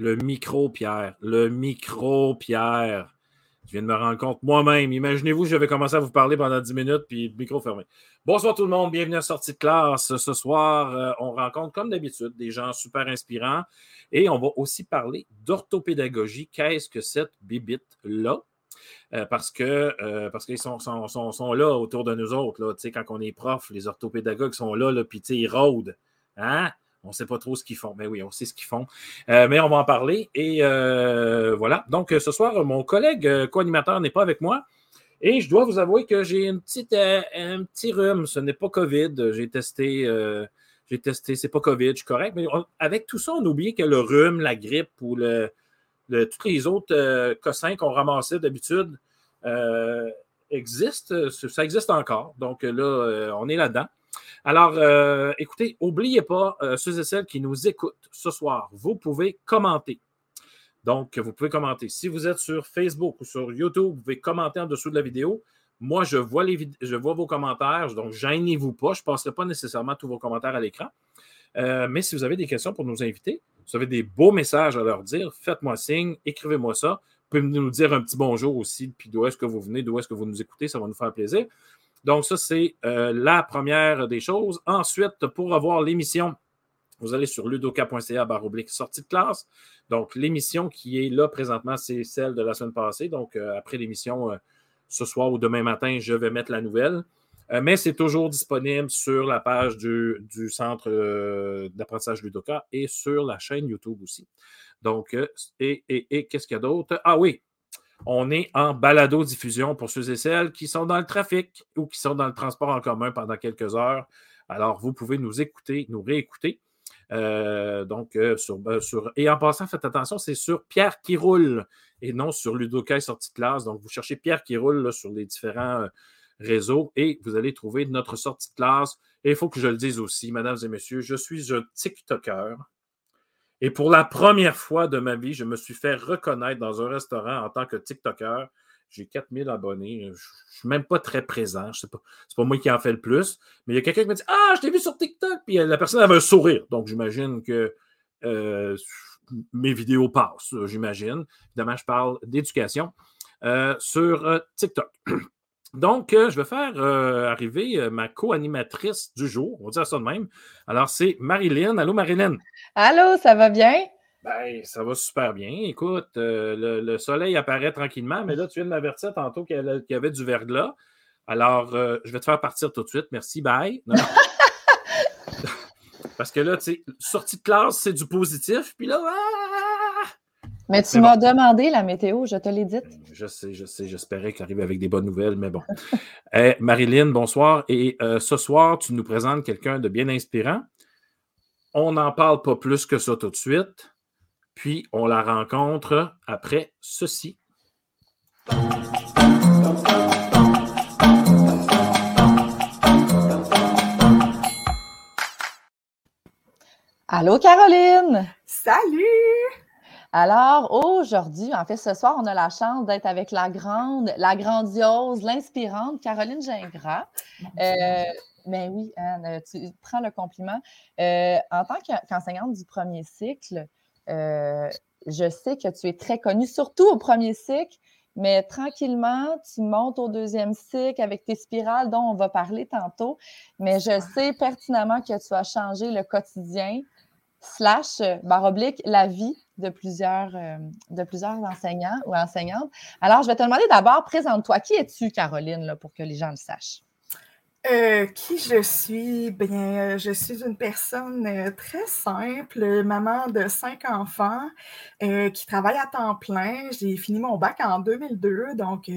Le micro, Pierre. Le micro, Pierre. Je viens de me rendre compte moi-même. Imaginez-vous, j'avais commencé à vous parler pendant 10 minutes, puis micro fermé. Bonsoir tout le monde, bienvenue à Sortie de classe. Ce soir, euh, on rencontre, comme d'habitude, des gens super inspirants et on va aussi parler d'orthopédagogie. Qu'est-ce que cette bibite-là? Euh, parce que euh, parce qu'ils sont, sont, là autour de nous autres. Là, quand on est prof, les orthopédagogues sont là, là puis ils rôdent. Hein? On ne sait pas trop ce qu'ils font. Mais oui, on sait ce qu'ils font. Euh, mais on va en parler. Et euh, voilà. Donc, ce soir, mon collègue euh, co-animateur n'est pas avec moi. Et je dois vous avouer que j'ai une petite, un petit rhume. Ce n'est pas COVID. J'ai testé. j'ai testé. C'est pas COVID. Je suis correct. Mais avec tout ça, on oublie que le rhume, la grippe ou le, tous les autres cossins qu'on ramassait d'habitude existent. Ça existe encore. Donc là, on est là-dedans. Alors, euh, écoutez, n'oubliez pas, euh, ceux et celles qui nous écoutent ce soir, vous pouvez commenter. Donc, vous pouvez commenter. Si vous êtes sur Facebook ou sur YouTube, vous pouvez commenter en dessous de la vidéo. Moi, je vois, vos commentaires, donc gênez-vous pas. Je ne passerai pas nécessairement tous vos commentaires à l'écran. Euh, mais si vous avez des questions pour nous inviter, si vous avez des beaux messages à leur dire, faites-moi signe, écrivez-moi ça. Vous pouvez nous dire un petit bonjour aussi, puis d'où est-ce que vous venez, d'où est-ce que vous nous écoutez, ça va nous faire plaisir. Donc, ça, c'est euh, la première des choses. Ensuite, pour avoir l'émission, vous allez sur ludoka.ca oblique sortie de classe. Donc, l'émission qui est là présentement, c'est celle de la semaine passée. Donc, euh, après l'émission, euh, ce soir ou demain matin, je vais mettre la nouvelle. mais c'est toujours disponible sur la page du, centre d'apprentissage Ludoka et sur la chaîne YouTube aussi. Donc, et, et qu'est-ce qu'il y a d'autre? Ah oui, on est en balado-diffusion pour ceux et celles qui sont dans le trafic ou qui sont dans le transport en commun pendant quelques heures. Alors, vous pouvez nous écouter, nous réécouter. Euh, euh, euh, Et en passant, faites attention, c'est sur Pierre qui roule et non sur Ludokai sortie de classe. Donc, vous cherchez Pierre qui roule sur les différents réseaux et vous allez trouver notre sortie de classe. Et il faut que je le dise aussi, mesdames et messieurs, je suis un TikToker. Et pour la première fois de ma vie, je me suis fait reconnaître dans un restaurant en tant que TikToker. J'ai 4000 abonnés. Je ne suis même pas très présent. Ce n'est pas, pas moi qui en fais le plus. Mais il y a quelqu'un qui m'a dit Ah, je t'ai vu sur TikTok. Puis la personne avait un sourire. Donc, j'imagine que euh, mes vidéos passent. J'imagine. Évidemment, je parle d'éducation euh, sur euh, TikTok. Donc, je vais faire arriver ma co-animatrice du jour. On va dire ça de même. Alors, c'est Marilyn. Allô, Marilyn? Allô, ça va bien? Ben, ça va super bien. Écoute, euh, le, soleil apparaît tranquillement, mais là, tu viens de m'avertir tantôt qu'il y avait du verglas. Alors, euh, je vais te faire partir tout de suite. Merci, bye. Parce que là, tu sais, sortie de classe, c'est du positif. Puis là, ah! Mais tu m'as demandé la météo, je te l'ai dit. Je sais, je sais. J'espérais qu'il arrive avec des bonnes nouvelles, mais bon. Eh, Marilyn, bonsoir. Et euh, ce soir, tu nous présentes quelqu'un de bien inspirant. On n'en parle pas plus que ça tout de suite. Puis on la rencontre après ceci. Allô Caroline! Salut! Alors aujourd'hui, en fait ce soir, on a la chance d'être avec la grande, la grandiose, l'inspirante Caroline Gingras. Ben oui, Anne, tu prends le compliment. Euh, en tant qu'enseignante du premier cycle, euh, je sais que tu es très connue, surtout au premier cycle, mais tranquillement, tu montes au deuxième cycle avec tes spirales dont on va parler tantôt. Mais je sais pertinemment que tu as changé le quotidien, slash, barre oblique, la vie de plusieurs, euh, de plusieurs enseignants ou enseignantes. Alors, je vais te demander d'abord, présente-toi. Qui es-tu, Caroline, là, pour que les gens le sachent? Euh, qui je suis? Bien, euh, je suis une personne euh, très simple, maman de cinq enfants, qui travaille à temps plein. J'ai fini mon bac en 2002, donc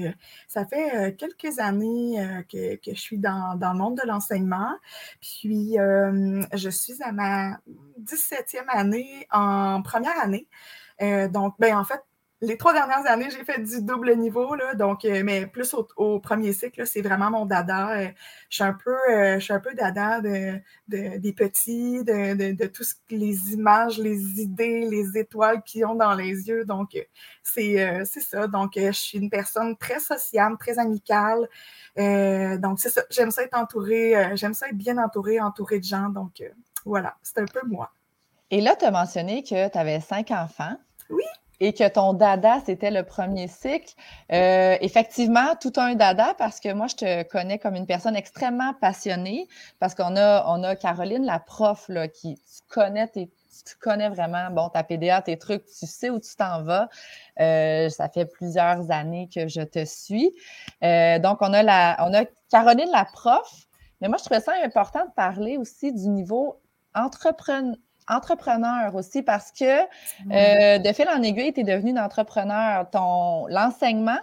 ça fait quelques années que, je suis dans, dans le monde de l'enseignement. Puis, je suis à ma 17e année en première année. donc, ben, en fait, les trois dernières années, j'ai fait du double niveau, là, donc, euh, mais plus au, premier cycle, c'est vraiment mon dada. Euh, je suis un peu, euh, je suis un peu dada de, des petits, de, de, tout ce, les images, les idées, les étoiles qu'ils ont dans les yeux. Donc, c'est ça. Donc, je suis une personne très sociale, très amicale. donc, c'est ça. J'aime ça être entourée, j'aime ça être bien entourée, entourée de gens. Donc, voilà, c'est un peu moi. Et là, tu as mentionné que tu avais cinq enfants. Et que ton dada, c'était le premier cycle. Euh, effectivement, tout un dada parce que moi, je te connais comme une personne extrêmement passionnée parce qu'on a, on a Caroline, la prof, là, qui tu connais connais vraiment bon, ta PDA, tes trucs, tu sais où tu t'en vas. Euh, ça fait plusieurs années que je te suis. Euh, donc, on a, la, on a Caroline, la prof, mais moi, je trouvais ça important de parler aussi du niveau entrepreneur entrepreneur aussi parce que euh, de fil en aiguille, tu es devenu une entrepreneur. Ton l'enseignement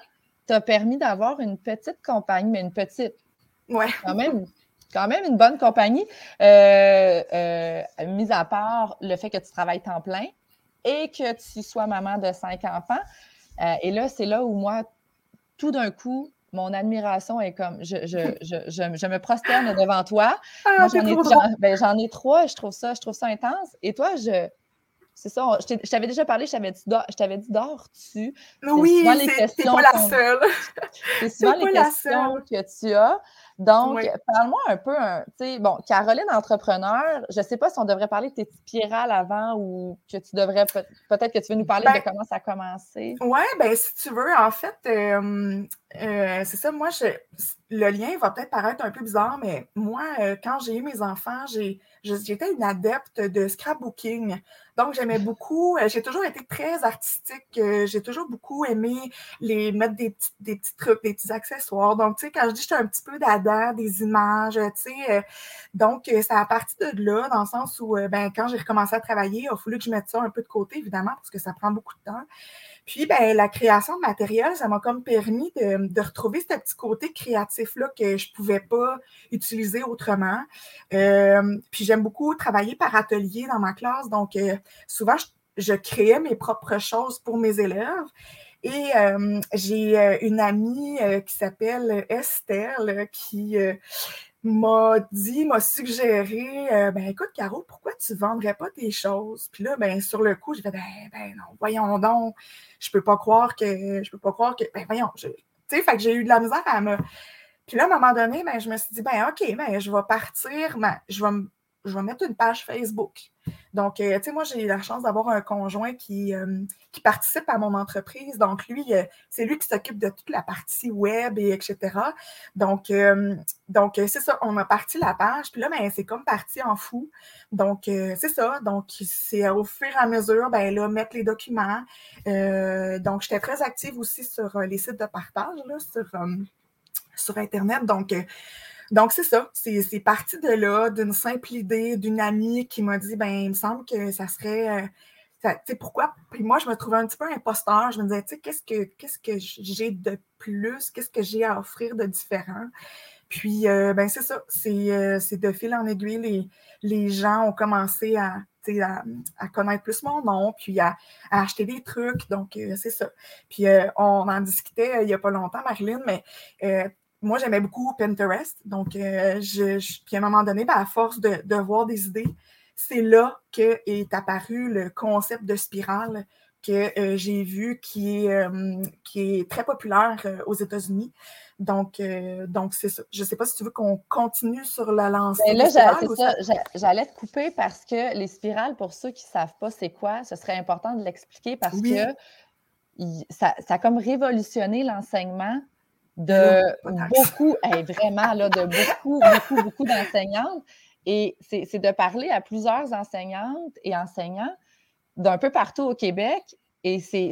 t'a permis d'avoir une petite compagnie, mais une petite. Ouais. Quand même, quand même une bonne compagnie, euh, euh, mis à part le fait que tu travailles temps plein et que tu sois maman de cinq enfants. et là, c'est là où moi, tout d'un coup, mon admiration est comme je, je, je, je me prosterne devant toi. Ah, ben, j'en ai, trois, je trouve ça, je trouve ça intense. Et toi, je. C'est ça, je t'avais déjà parlé, je t'avais dit, je t'avais dit dors-tu? Oui, c'est pas la seule. C'est souvent les questions que tu as. Donc, parle-moi un peu, tu sais, bon, Caroline, entrepreneur, je ne sais pas si on devrait parler de tes spirales avant ou que tu devrais, peut-être que tu veux nous parler de ben comment ça a commencé. Oui, bien, si tu veux, en fait, euh, euh, c'est ça, moi, le lien va peut-être paraître un peu bizarre, mais moi, euh, quand j'ai eu mes enfants, j'étais une adepte de scrapbooking. Donc, j'aimais beaucoup, euh, j'ai toujours été très artistique, j'ai toujours beaucoup aimé les mettre des petits, trucs, des petits accessoires. Donc, tu sais, quand je dis que j'étais un petit peu d'adam, des images, tu sais, donc, ça a parti de là, dans le sens où, ben, quand j'ai recommencé à travailler, il a fallu que je mette ça un peu de côté, évidemment, parce que ça prend beaucoup de temps. Puis, ben, la création de matériel, ça m'a comme permis de, retrouver ce petit côté créatif-là que je ne pouvais pas utiliser autrement. Euh, puis, j'aime beaucoup travailler par atelier dans ma classe. Donc, euh, souvent, je, créais mes propres choses pour mes élèves. Et euh, j'ai une amie qui s'appelle Estelle qui m'a dit, m'a suggéré, euh, ben écoute, Caro, pourquoi tu ne vendrais pas tes choses? Puis là, ben sur le coup, j'ai fait, ben, ben, non, voyons donc, je peux pas croire que, je peux pas croire que, ben voyons, tu sais, fait que j'ai eu de la misère à me. Puis là, à un moment donné, ben, je me suis dit, ben OK, ben, je vais partir, ben, je vais me je vais mettre une page Facebook. Donc, euh, tu sais, moi, j'ai la chance d'avoir un conjoint qui, euh, qui participe à mon entreprise. Donc, lui, euh, c'est lui qui s'occupe de toute la partie web et etc. Donc, donc c'est ça, on a parti la page. Puis là, ben, c'est comme parti en fou. Donc, c'est ça. Donc, c'est au fur et à mesure, ben là, mettre les documents. donc, j'étais très active aussi sur les sites de partage, là, sur, sur Internet. Donc, donc, c'est ça. C'est parti de là, d'une simple idée d'une amie qui m'a dit ben, il me semble que ça serait. Euh, tu sais, pourquoi? Puis moi, je me trouvais un petit peu imposteur. Je me disais, tu sais, qu'est-ce que, qu'est-ce que j'ai de plus? Qu'est-ce que j'ai à offrir de différent? Puis, euh, ben, c'est ça. Euh, c'est de fil en aiguille, les, les gens ont commencé à, à, à, connaître plus mon nom, puis à, acheter des trucs. Donc, c'est ça. Puis, on en discutait il n'y a pas longtemps, Marilyn, mais moi, j'aimais beaucoup Pinterest. Donc, euh, je, puis à un moment donné, ben, à force de, de, voir des idées, c'est là que est apparu le concept de spirale que euh, j'ai vu qui est, euh, qui est très populaire aux États-Unis. Donc, donc c'est ça. Je ne sais pas si tu veux qu'on continue sur la lancée. Ben là, j'allais te couper parce que les spirales, pour ceux qui ne savent pas c'est quoi, ce serait important de l'expliquer parce que ça, ça a comme révolutionné l'enseignement de beaucoup, vraiment, là, de beaucoup, beaucoup, beaucoup d'enseignantes. Et c'est de parler à plusieurs enseignantes et enseignants d'un peu partout au Québec. Et c'est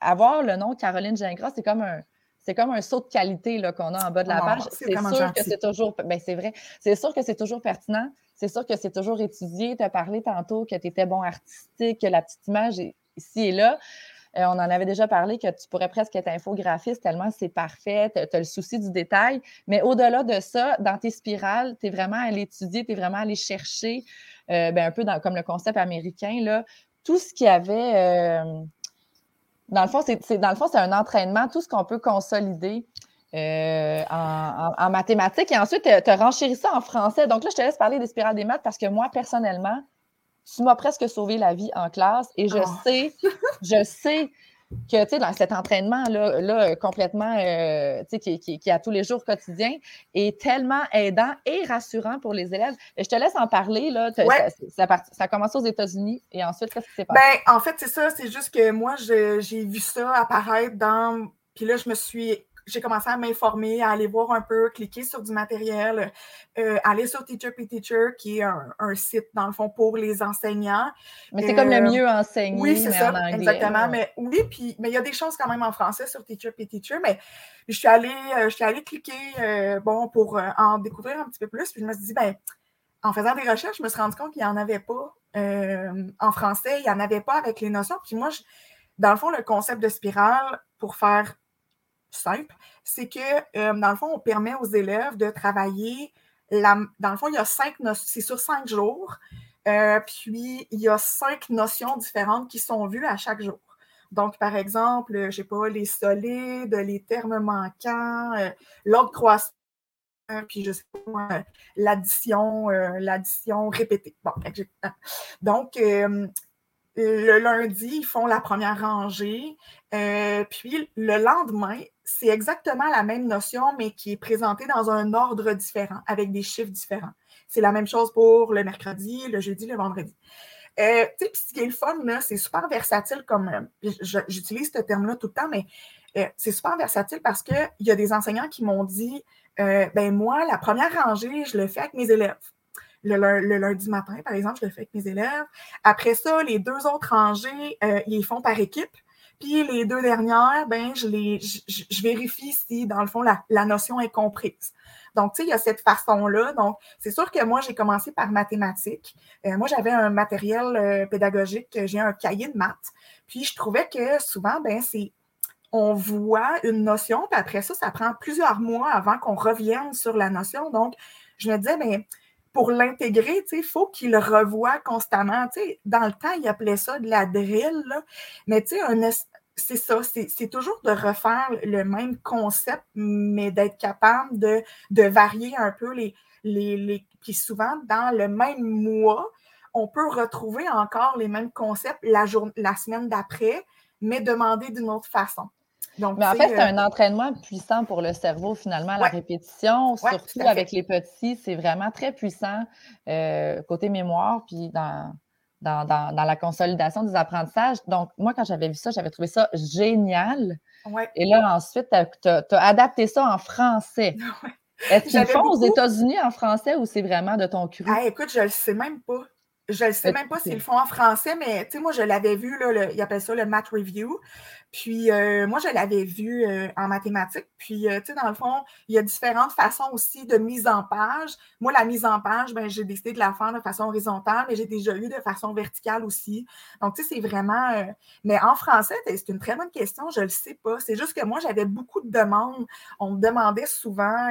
avoir le nom Caroline Gingras, c'est comme un. C'est comme un saut de qualité qu'on a en bas de la ah, page. C'est sûr que c'est toujours. Ben c'est vrai. C'est sûr que c'est toujours pertinent. C'est sûr que c'est toujours étudié. Tu as parlé tantôt que tu étais bon artistique, que la petite image est ici et là. Euh, on en avait déjà parlé que tu pourrais presque être infographiste tellement c'est parfait, tu as le souci du détail. Mais au-delà de ça, dans tes spirales, tu es vraiment allé étudier, tu es vraiment allé chercher, euh, ben, un peu comme le concept américain, tout ce qui avait. Euh, dans le fond, c'est dans le fond, c'est un entraînement, tout ce qu'on peut consolider. en, mathématiques et ensuite, tu as renchéri ça en français. Donc là, je te laisse parler des spirales des maths parce que moi, personnellement, tu m'as presque sauvé la vie en classe et je ah. sais, je sais que, tu sais, dans cet entraînement-là, là, complètement, euh, tu sais, qui, qui, qui, à tous les jours quotidien, est tellement aidant et rassurant pour les élèves. Je te laisse en parler, là. Ouais. Ça, ça, ça, a commencé aux États-Unis et ensuite, qu'est-ce qui s'est passé? Ben, en fait, c'est ça. C'est juste que moi, j'ai vu ça apparaître dans... Puis là, je me suis j'ai commencé à m'informer, à aller voir un peu, cliquer sur du matériel, euh, aller sur Teacher P Teacher, qui est un, un, site, dans le fond, pour les enseignants. Mais c'est euh, comme le mieux enseigné. Oui, c'est ça, anglais, exactement. Ouais. Mais oui, puis mais il y a des choses quand même en français sur Teacher P Teacher, mais je suis allée, euh, je suis allée cliquer, euh, bon, pour en découvrir un petit peu plus, puis je me suis dit, ben, en faisant des recherches, je me suis rendu compte qu'il n'y en avait pas en français, il n'y en avait pas avec les notions. Puis moi, je, dans le fond, le concept de spirale, pour faire simple, c'est que, euh, dans le fond, on permet aux élèves de travailler. La, dans le fond, il y a cinq c'est sur cinq jours. Euh, puis, il y a cinq notions différentes qui sont vues à chaque jour. Donc, par exemple, je ne sais pas, les solides, les termes manquants, euh, l'ordre croissant, puis je sais pas, l'addition, l'addition répétée. Bon, donc, euh, le lundi, ils font la première rangée. Euh, puis le lendemain, c'est exactement la même notion, mais qui est présentée dans un ordre différent, avec des chiffres différents. C'est la même chose pour le mercredi, le jeudi, le vendredi. Euh, ce qui est le fun, c'est super versatile comme. Euh, j'utilise ce terme-là tout le temps, mais c'est super versatile parce qu'il y a des enseignants qui m'ont dit ben moi, la première rangée, je le fais avec mes élèves. Le, lundi matin, par exemple, je le fais avec mes élèves. Après ça, les deux autres rangées, euh, ils les font par équipe. Puis les deux dernières, ben, je, les, je, vérifie si, dans le fond, la, la notion est comprise. Donc, tu sais, il y a cette façon-là. Donc, c'est sûr que moi, j'ai commencé par mathématiques. Euh, moi, j'avais un matériel euh, pédagogique, j'ai un cahier de maths. Puis, je trouvais que souvent, ben, c'est on voit une notion, puis après ça, ça prend plusieurs mois avant qu'on revienne sur la notion. Donc, je me disais, ben, pour l'intégrer, il faut qu'il le revoie constamment. Dans le temps, il appelait ça de la drill, là. mais c'est ça, c'est toujours de refaire le même concept, mais d'être capable de, de, varier un peu les, les, les. Puis souvent, dans le même mois, on peut retrouver encore les mêmes concepts la, jour... la semaine d'après, mais demander d'une autre façon. Donc, Mais en fait, c'est euh... un entraînement puissant pour le cerveau, finalement, la ouais. répétition, ouais, surtout avec les petits, c'est vraiment très puissant euh, côté mémoire, puis dans, dans, dans, dans, la consolidation des apprentissages. Donc, moi, quand j'avais vu ça, j'avais trouvé ça génial. Ouais. Et là, ensuite, tu as, as, adapté ça en français. Est-ce qu'ils font beaucoup... aux États-Unis en français ou c'est vraiment de ton cru? Ah, écoute, je ne le sais même pas. Je ne sais même pas s'ils le font en français, mais tu sais, moi, je l'avais vu, là, le, ils appellent ça le Math Review. Puis, euh, moi, je l'avais vu euh, en mathématiques. Puis, euh, tu sais, dans le fond, il y a différentes façons aussi de mise en page. Moi, la mise en page, ben, j'ai décidé de la faire de façon horizontale, mais j'ai déjà eu de façon verticale aussi. Donc, tu sais, c'est vraiment. mais en français, c'est une très bonne question. Je ne le sais pas. C'est juste que moi, j'avais beaucoup de demandes. On me demandait souvent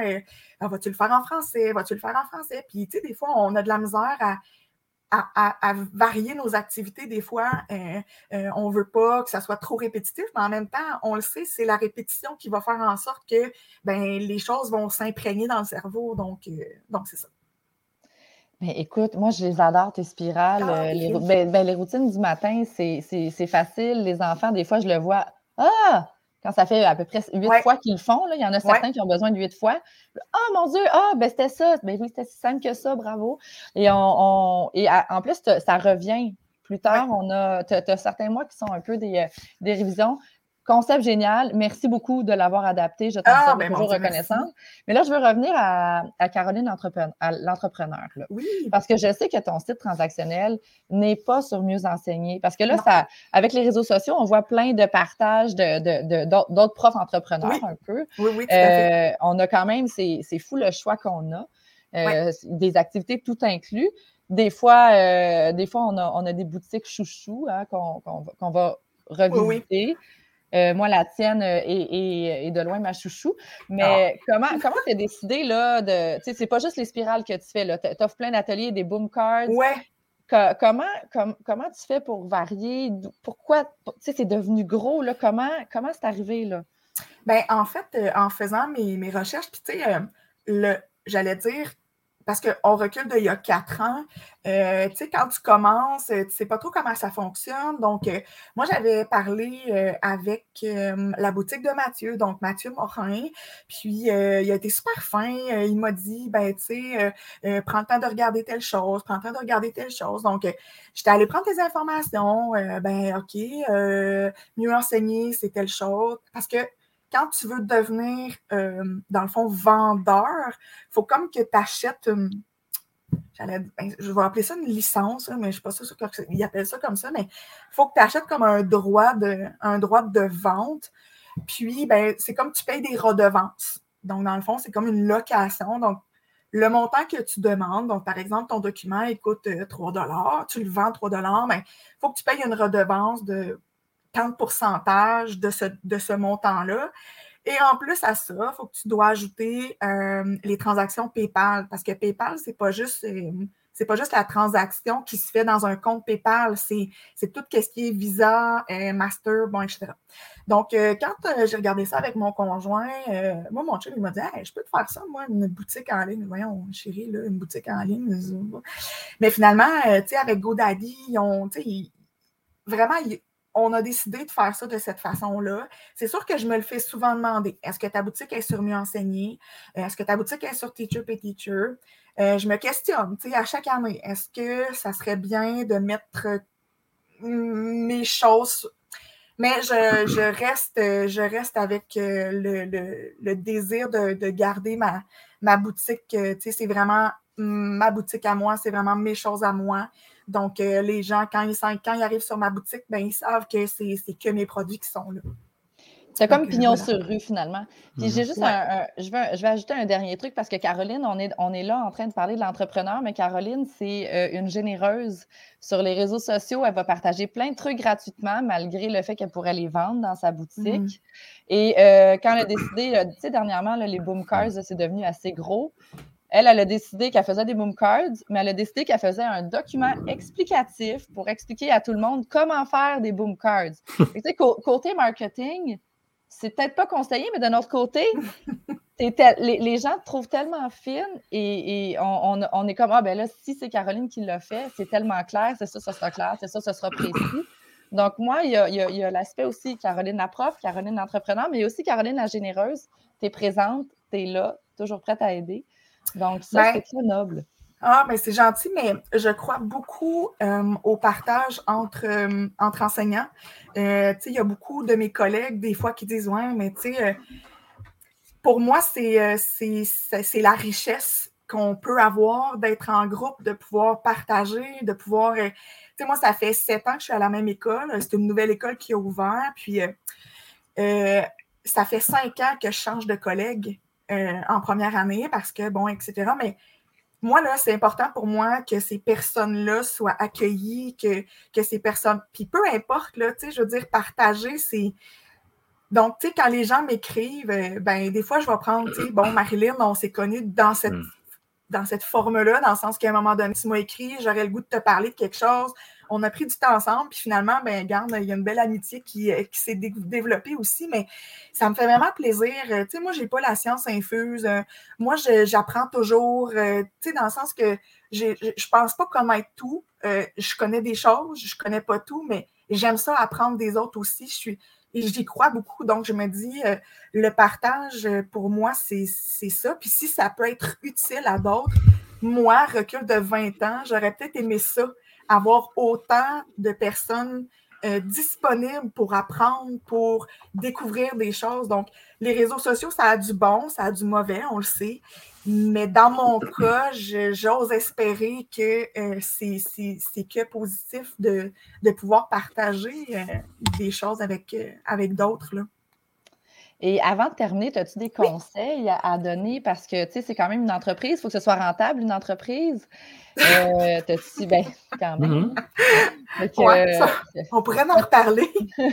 ah, vas-tu le faire en français? Vas-tu le faire en français Puis, tu sais, des fois, on a de la misère à à, à, à, varier nos activités. Des fois, euh, euh, on ne veut pas que ça soit trop répétitif, mais en même temps, on le sait, c'est la répétition qui va faire en sorte que ben, les choses vont s'imprégner dans le cerveau. Donc, euh, donc c'est ça. Mais écoute, moi, je les adore, tes spirales. Ah, les, ben, ben, les, routines du matin, c'est facile. Les enfants, des fois, je le vois. Ah! Quand ça fait à peu près huit ouais. fois qu'ils le font, là, il y en a certains ouais. qui ont besoin de huit fois. Ah, oh, mon Dieu, ah, ben c'était ça. Ben oui, c'était si simple que ça, bravo. Et, on, on et à, en plus, ça revient. Plus tard, ouais. on a, tu as certains mois qui sont un peu des, des révisions. Concept génial. Merci beaucoup de l'avoir adapté. Je t'en ah, suis ben toujours reconnaissante. Mais là, je veux revenir à, à Caroline, l'entrepreneur. Oui. Parce que je sais que ton site transactionnel n'est pas sur mieux enseigner. Parce que là, ça, avec les réseaux sociaux, on voit plein de partages de, d'autres de, profs entrepreneurs oui. un peu. Oui, oui, euh, on a quand même, c'est fou le choix qu'on a. Euh, oui. Des activités tout inclus. Des fois, euh, des fois on, a, on a des boutiques chouchou hein, qu'on qu qu va revisiter. Oui, euh, moi, la tienne est, est, est, de loin ma chouchou. Mais ah. comment comment tu as décidé là de. Tu sais, c'est pas juste les spirales que tu fais, là. Tu offres plein d'ateliers, des boom cards. Ouais. Que, comment, com, comment tu fais pour varier? Pourquoi? Tu sais, c'est devenu gros, là. Comment comment c'est arrivé, là? Ben, en fait, euh, en faisant mes, mes recherches, puis tu sais, euh, le, j'allais dire, parce qu'on recule d'il y a quatre ans. Euh, tu sais, quand tu commences, tu sais pas trop comment ça fonctionne. Donc, euh, moi, j'avais parlé euh, avec la boutique de Mathieu, donc Mathieu Morin. Puis, il a été super fin. il m'a dit, ben, tu sais, prends le temps de regarder telle chose, prends le temps de regarder telle chose. Donc, j'étais allée prendre tes informations. ben, OK, mieux enseigner, c'est telle chose. Parce que quand tu veux devenir, euh, dans le fond, vendeur, il faut comme que tu achètes. Ben, je vais appeler ça une licence, mais je ne suis pas sûre qu'ils appellent ça comme ça, mais il faut que tu achètes comme un droit de, un droit de vente. Puis, ben, c'est comme tu payes des redevances. Donc, dans le fond, c'est comme une location. Donc, le montant que tu demandes, donc par exemple, ton document il coûte 3 euh, tu le vends 3 mais il faut que tu payes une redevance de tant de pourcentage de ce, de ce montant-là. Et en plus à ça, il faut que tu dois ajouter euh, les transactions PayPal parce que PayPal, ce n'est pas juste. Euh, pas juste la transaction qui se fait dans un compte PayPal, c'est tout ce qui est Visa, euh, Master, bon, etc. Donc, quand j'ai regardé ça avec mon conjoint, moi, mon chum, il m'a dit Je peux te faire ça, moi, une boutique en ligne. Voyons, chérie, là, une boutique en ligne. Mais finalement, tu sais, avec GoDaddy, ils ont, vraiment, on a décidé de faire ça de cette façon-là. C'est sûr que je me le fais souvent demander. Est-ce que ta boutique est sur Mieux Enseigner? Euh, est-ce que ta boutique est sur Teacher Pay Teacher? Euh, je me questionne, tu sais, à chaque année, est-ce que ça serait bien de mettre mes choses? Mais je, reste, je reste avec euh, le, désir de, garder ma, ma boutique. Tu sais, c'est vraiment ma boutique à moi, c'est vraiment mes choses à moi. Donc, euh, les gens, quand ils, quand ils arrivent sur ma boutique, ben, ils savent que c'est que mes produits qui sont là. C'est comme euh, pignon sur rue, finalement. Puis j'ai mhm. juste un, je, vais, je vais ajouter un dernier truc parce que Caroline, on est, on est là en train de parler de l'entrepreneur, mais Caroline, c'est euh, une généreuse. Sur les réseaux sociaux, elle va partager plein de trucs gratuitement, malgré le fait qu'elle pourrait les vendre dans sa boutique. Mhm. Et quand elle a décidé, tu sais, dernièrement, les boom cars, c'est devenu assez gros. Elle, elle a décidé qu'elle faisait des boom cards, mais elle a décidé qu'elle faisait un document explicatif pour expliquer à tout le monde comment faire des boom cards. côté marketing, c'est peut-être pas conseillé, mais d'un autre côté, les, gens te trouvent tellement fine et, on, est comme Ah, ben là, si c'est Caroline qui l'a fait, c'est tellement clair, c'est ça, ça sera clair, c'est ça, ça sera précis. Donc, moi, il y a, l'aspect aussi Caroline la prof, Caroline l'entrepreneur, mais aussi Caroline la généreuse. Tu es présente, tu es là, toujours prête à aider. Donc, ça, ben, c'est très noble. Ah, mais c'est gentil, mais je crois beaucoup euh, au partage entre, euh, entre enseignants. Euh, il y a beaucoup de mes collègues, des fois, qui disent Ouais, mais tu sais, pour moi, c'est la richesse qu'on peut avoir d'être en groupe, de pouvoir partager, de pouvoir. tu sais, moi, ça fait sept ans que je suis à la même école. C'est une nouvelle école qui a ouvert. Puis, ça fait cinq ans que je change de collègue. Euh, en première année parce que, bon, etc. Mais moi, là, c'est important pour moi que ces personnes-là soient accueillies, que, ces personnes. Puis peu importe, là, tu sais, je veux dire, partager, c'est. Donc, tu sais, quand les gens m'écrivent, euh, ben, des fois, je vais prendre, tu sais, bon, Marilyn, on s'est connus dans cette, mm. Dans cette forme-là, dans le sens qu'à un moment donné, tu m'as écrit, j'aurais le goût de te parler de quelque chose, on a pris du temps ensemble, puis finalement, ben, garde, il y a une belle amitié qui, euh, s'est développée aussi, mais ça me fait vraiment plaisir. Euh, tu sais, moi, je n'ai pas la science infuse. Euh, moi, j'apprends toujours, tu sais, dans le sens que je pense pas connaître tout. je connais des choses, je connais pas tout, mais j'aime ça apprendre des autres aussi. Je suis, et j'y crois beaucoup. Donc, je me dis, le partage, pour moi, c'est ça. Puis si ça peut être utile à d'autres, moi, recul de 20 ans, j'aurais peut-être aimé ça avoir autant de personnes euh, disponibles pour apprendre, pour découvrir des choses. Donc, les réseaux sociaux, ça a du bon, ça a du mauvais, on le sait. Mais dans mon cas, j'ose espérer que euh, c'est que positif de, pouvoir partager euh, des choses avec, avec d'autres. Et avant de terminer, as-tu des conseils à, donner? Parce que, tu sais, c'est quand même une entreprise, il faut que ce soit rentable, une entreprise. Euh, t'as-tu, ben, quand même. Mm-hmm. Euh, on pourrait en reparler.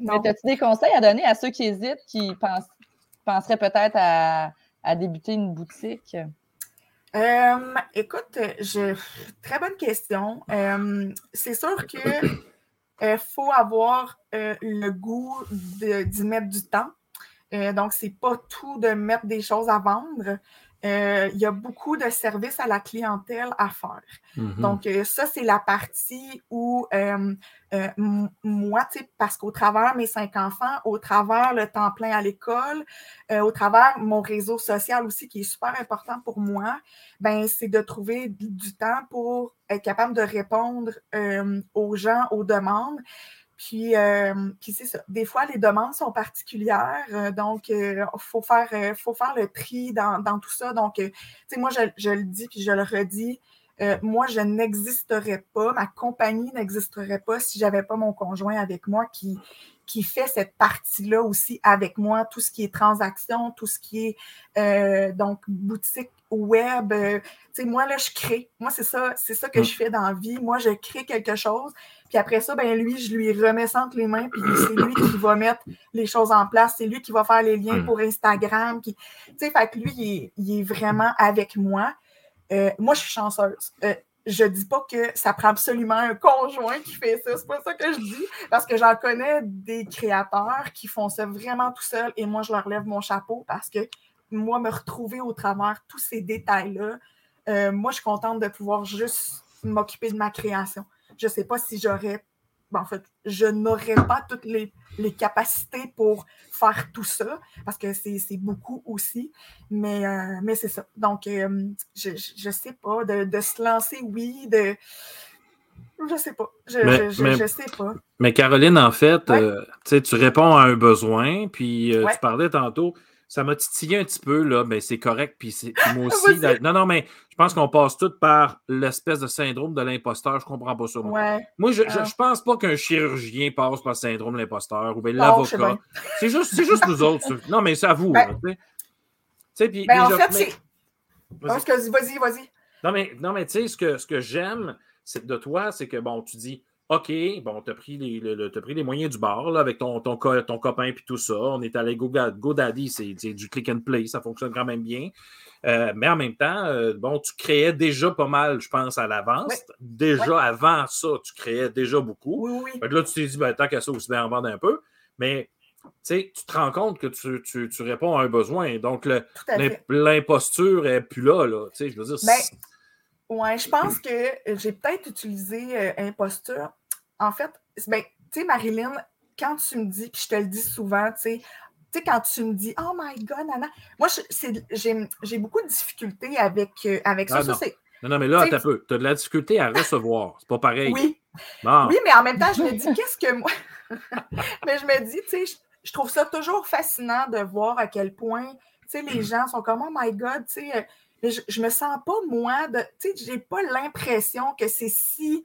Mais as-tu des conseils à donner à ceux qui hésitent, qui pensent, penseraient peut-être à, débuter une boutique? Euh, écoute, je... très bonne question. c'est sûr que euh, faut avoir euh, le goût d'y mettre du temps. Euh, donc, ce n'est pas tout de mettre des choses à vendre. Euh, il y a beaucoup de services à la clientèle à faire. Mhm. Donc, euh, ça, c'est la partie où euh, euh, moi, tu sais, parce qu'au travers mes cinq enfants, au travers le temps plein à l'école, euh, au travers mon réseau social aussi, qui est super important pour moi, ben, c'est de trouver du temps pour être capable de répondre aux gens, aux demandes. Puis, euh, puis c'est ça. Des fois, les demandes sont particulières, euh, donc il faut, faire, euh, faut faire le tri dans, dans tout ça. Donc, euh, tu sais, moi, je, je le dis puis je le redis, euh, moi, je n'existerais pas, ma compagnie n'existerait pas si j'avais pas mon conjoint avec moi qui, qui fait cette partie-là aussi avec moi, tout ce qui est transaction, tout ce qui est euh, donc boutique web. euh, tu sais, moi, là, je crée. Moi, c'est ça, c'est ça que Mm. je fais dans la vie. Moi, je crée quelque chose. Puis après ça, ben lui, je lui remets ça entre les mains, puis c'est lui qui va mettre les choses en place. C'est lui qui va faire les liens Mm. pour Instagram. Puis, tu sais, fait que lui, il est, il est vraiment avec moi. Euh, moi, je suis chanceuse. Euh, je dis pas que ça prend absolument un conjoint qui fait ça. C'est pas ça que je dis. Parce que j'en connais des créateurs qui font ça vraiment tout seuls et moi, je leur lève mon chapeau parce que moi, me retrouver au travers tous ces détails-là, euh, moi, je suis contente de pouvoir juste m'occuper de ma création. Je sais pas si j'aurais. ben, en fait, je n'aurais pas toutes les, les capacités pour faire tout ça, parce que c'est beaucoup aussi. Mais, euh, mais c'est ça. Donc, euh, je, je sais pas, de, de se lancer, oui, de. Je sais pas. Je, Mais- je, je, mais- je sais pas. Mais Caroline, en fait, Ouais. euh, tu réponds à un besoin, puis Ouais. tu parlais tantôt, ça m'a titillé un petit peu, là, mais c'est correct, puis moi aussi. Non, non, mais je pense qu'on passe tout par l'espèce de syndrome de l'imposteur, je comprends pas ça. Moi, Ouais. Moi, je, je, Ah. je pense pas qu'un chirurgien passe par le syndrome de l'imposteur, ou bien l'avocat. C'est juste, juste nous autres. ça. Non, mais c'est à vous, Ben- là, tu sais. Tu sais, puis- Ben, en fait, mais- c'est. Vas-y. Vas-y, vas-y. Non, mais, non, mais tu sais, ce que, ce que j'aime de toi, c'est que, bon, tu dis, OK, bon, tu as pris les, le- le- t'as pris les moyens du bar là, avec ton, ton, co- ton copain puis tout ça. On est allé Go- GoDaddy, c'est c'est du click and play, ça fonctionne quand même bien. Euh, mais en même temps, euh, bon, tu créais déjà pas mal, je pense, à l'avance. Déjà avant ça, tu créais déjà beaucoup. Oui, oui, oui. Fait que là, tu t'es dit, ben, tant qu'à ça, aussi bien en vendre un peu. Mais tu te rends compte que tu, tu- tu réponds à un besoin. Donc, l'imposture n'est plus là. là. Je veux dire, Ben, Ouais, je pense que j'ai peut-être utilisé euh, imposture. En fait, ben, tu sais, Marilyn, quand tu me dis, puis je te le dis souvent, tu sais, tu sais, quand tu me dis Oh my God, Nana, moi, j'ai beaucoup de difficultés avec, euh, avec ça. Ah, Ça, non. Non, non, mais là, Tu peu. As de la difficulté à recevoir. C'est pas pareil. oui, Bon. oui, mais en même temps, je me dis Qu'est-ce que moi. mais je me dis, tu sais, je, je trouve ça toujours fascinant de voir à quel point, tu sais, les gens sont comme Oh my God, tu sais. Mais je, je me sens pas, moi, de. Tu sais, j'ai pas l'impression que c'est si.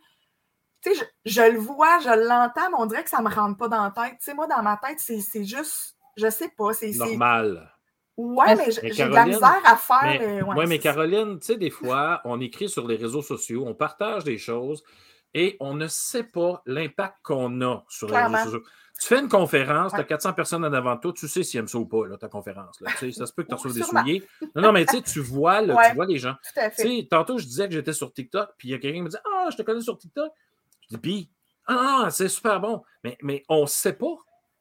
Tu sais, je, je le vois, je l'entends, mais on dirait que ça me rentre pas dans la tête. Tu sais, moi, dans ma tête, c'est c'est juste. Je sais pas. C'est. c'est- Normal. Ouais, Mais mais j'ai de la misère à faire. Mais, ouais, ouais, mais. Caroline, tu sais, des fois, on écrit sur les réseaux sociaux, on partage des choses et on ne sait pas l'impact qu'on a sur les réseaux sociaux. Tu fais une conférence, tu as Ouais. 400 personnes en avant de toi, tu sais s'ils aiment ça ou pas, là, ta conférence. Là. Ça se peut que tu reçoives des souliers. Non, non, mais tu sais, tu vois, là, Ouais. tu vois les gens. Tout à fait. tantôt, je disais que j'étais sur TikTok, puis il y a quelqu'un qui me dit Ah, je te connais sur TikTok. Je dis, puis, ah, c'est super bon. Mais, mais on ne sait pas.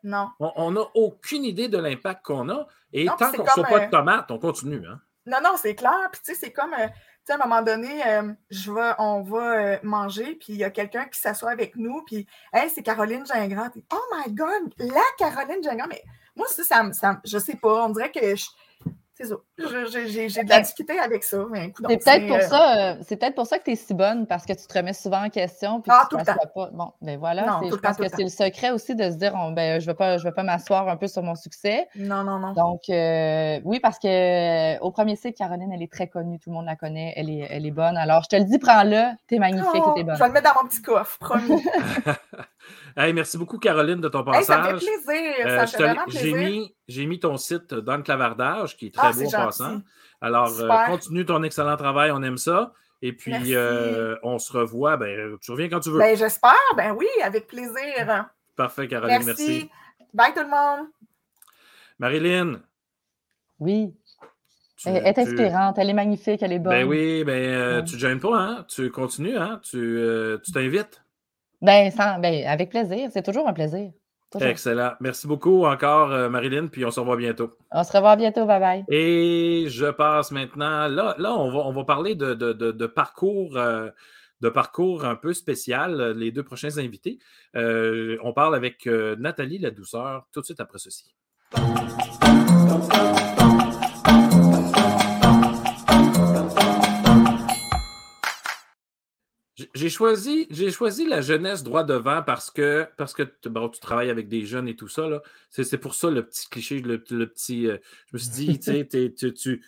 Non. On n'a aucune idée de l'impact qu'on a. Et Non, tant qu'on ne reçoit pas euh, de tomates, on continue. Hein? Non, non, c'est clair. Puis, tu sais, c'est comme, euh, sais, à un moment donné, euh, je on va euh, manger, puis il y a quelqu'un qui s'assoit avec nous, puis, hey, c'est Caroline Gingras. Puis, oh my God, la Caroline Gingras. Mais moi, ça, ça, je sais pas, on dirait que je- c'est ça. J'ai de la difficulté avec ça. C'est peut-être pour ça, euh, pour que tu es si bonne, parce que tu te remets souvent en question puis Ah, tu tout le pas. Bon, ben voilà, Non, je le temps, pense que c'est le secret aussi de se dire on, ben, je ne vais pas, je vais pas m'asseoir un peu sur mon succès. Non, non, non. Donc, euh, oui, parce que euh, au premier cycle, Caroline, elle est très connue, tout le monde la connaît, elle est, elle est bonne. Alors, je te le dis, prends-le, t'es magnifique Oh, et t'es je bonne. vais le mettre dans mon petit coffre, promis. Hey, merci beaucoup, Caroline, de ton Hey, ça me fait passage. plaisir. Euh, ça fait te l'ai- vraiment J'ai plaisir. mis, j'ai mis ton site dans le clavardage, qui est très Ah, beau c'est en gentil. passant. Alors, euh, continue ton excellent travail, on aime ça. Et puis, euh, on se revoit. Ben, tu reviens quand tu veux. Ben, j'espère. Ben oui, avec plaisir. Parfait, Caroline, Merci. merci. Bye tout le monde. Marilyn. Oui, tu- elle est tu- inspirante, elle est magnifique, elle est bonne. Ben oui, ben, euh, Ouais. tu ne gênes pas, hein? Tu continues, hein? Tu euh, tu t'invites? Ben, sans- ben, avec plaisir, c'est toujours un plaisir. Excellent. Merci beaucoup encore, euh, Marilyn, puis on se revoit bientôt. On se revoit bientôt. Bye bye. Et je passe maintenant. Là, là on, va, on va parler de, de, parcours. Euh, de parcours un peu spécial, les deux prochains invités. Euh, on parle avec Nathalie La Douceur tout de suite après ceci. J'ai choisi, j'ai choisi la jeunesse droit devant parce que, parce que tu travailles avec des jeunes et tout ça. C'est, pour ça le petit cliché, le, petit. Euh, je me suis dit, tu, tu,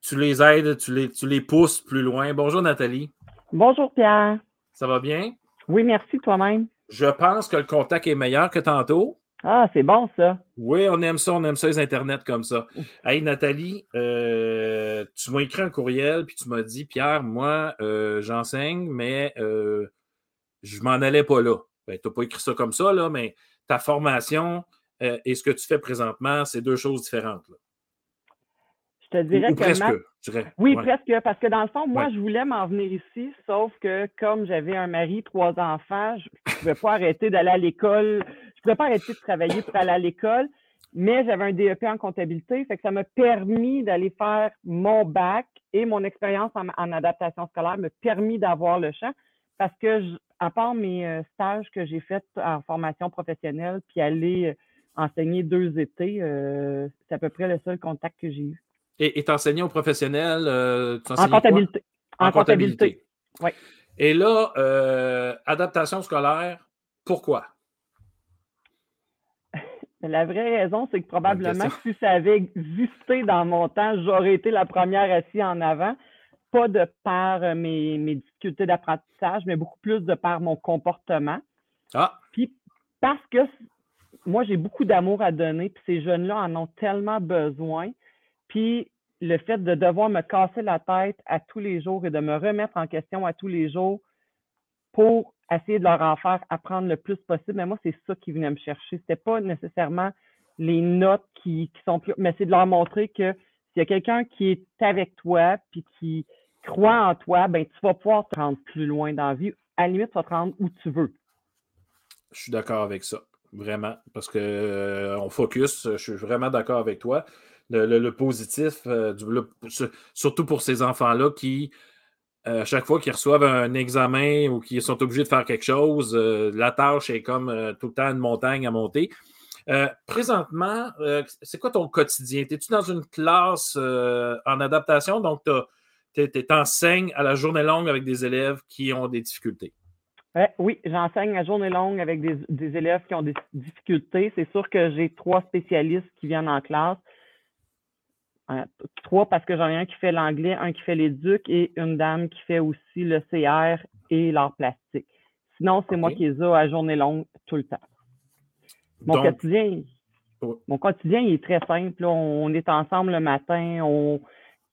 tu, les aides, tu les, tu les pousses plus loin. Bonjour Nathalie. Bonjour Pierre. Ça va bien? Oui, merci toi-même. Je pense que le contact est meilleur que tantôt. Ah, c'est bon ça. Oui, on aime ça, on aime ça les internets comme ça. Hey Nathalie, euh, tu m'as écrit un courriel puis tu m'as dit Pierre, moi euh, j'enseigne, mais euh, je m'en allais pas là. Ben, tu n'as pas écrit ça comme ça, là, mais ta formation et ce que tu fais présentement, c'est deux choses différentes. Je te dirais que. Presque, Oui, presque, parce que dans le fond, moi, je voulais m'en venir ici, sauf que comme j'avais un mari, trois enfants, je ne pouvais pas arrêter d'aller à l'école je ne pouvais pas arrêter de travailler pour aller à l'école, mais j'avais un DEP en comptabilité, fait que ça m'a permis d'aller faire mon bac et mon expérience en, adaptation scolaire m'a permis d'avoir le champ parce que, à part mes euh, stages que j'ai faits en formation professionnelle, puis aller euh, enseigner deux étés, euh, c'est à peu près le seul contact que j'ai eu. Et t'enseignais au professionnel? en comptabilité. En, comptabilité. Oui. Et là, adaptation scolaire, pourquoi? La vraie raison, c'est que probablement, si ça avait existé dans mon temps, j'aurais été la première assise en avant. Pas de par euh, mes, difficultés d'apprentissage, mais beaucoup plus de par mon comportement. Ah. Puis parce que moi, j'ai beaucoup d'amour à donner, puis ces jeunes-là en ont tellement besoin. Puis le fait de devoir me casser la tête à tous les jours et de me remettre en question à tous les jours pour essayer de leur en faire apprendre le plus possible. Mais moi, c'est ça qui venait me chercher. C'était pas nécessairement les notes qui, sont plus, mais c'est de leur montrer que s'il y a quelqu'un qui est avec toi puis qui croit en toi, ben tu vas pouvoir te rendre plus loin dans la vie. À la limite, tu vas te rendre où tu veux. Je suis d'accord avec ça, vraiment, parce que euh, on focus. Je suis vraiment d'accord avec toi. Le, positif, euh, surtout pour ces enfants-là qui à chaque fois qu'ils reçoivent un examen ou qu'ils sont obligés de faire quelque chose, euh, la tâche est comme euh, tout le temps une montagne à monter. Euh, présentement, c'est quoi ton quotidien? Es-tu dans une classe en adaptation? Donc, tu enseignes à la journée longue avec des élèves qui ont des difficultés. oui, j'enseigne à journée longue avec des élèves qui ont des difficultés. C'est sûr que j'ai trois spécialistes qui viennent en classe trois parce que j'en ai un qui fait l'anglais, un qui fait l'éduc et une dame qui fait aussi le CR et l'art plastique. Sinon, c'est moi qui les ai à journée longue tout le temps. Mon quotidien, mon quotidien est très simple. On est ensemble le matin. On,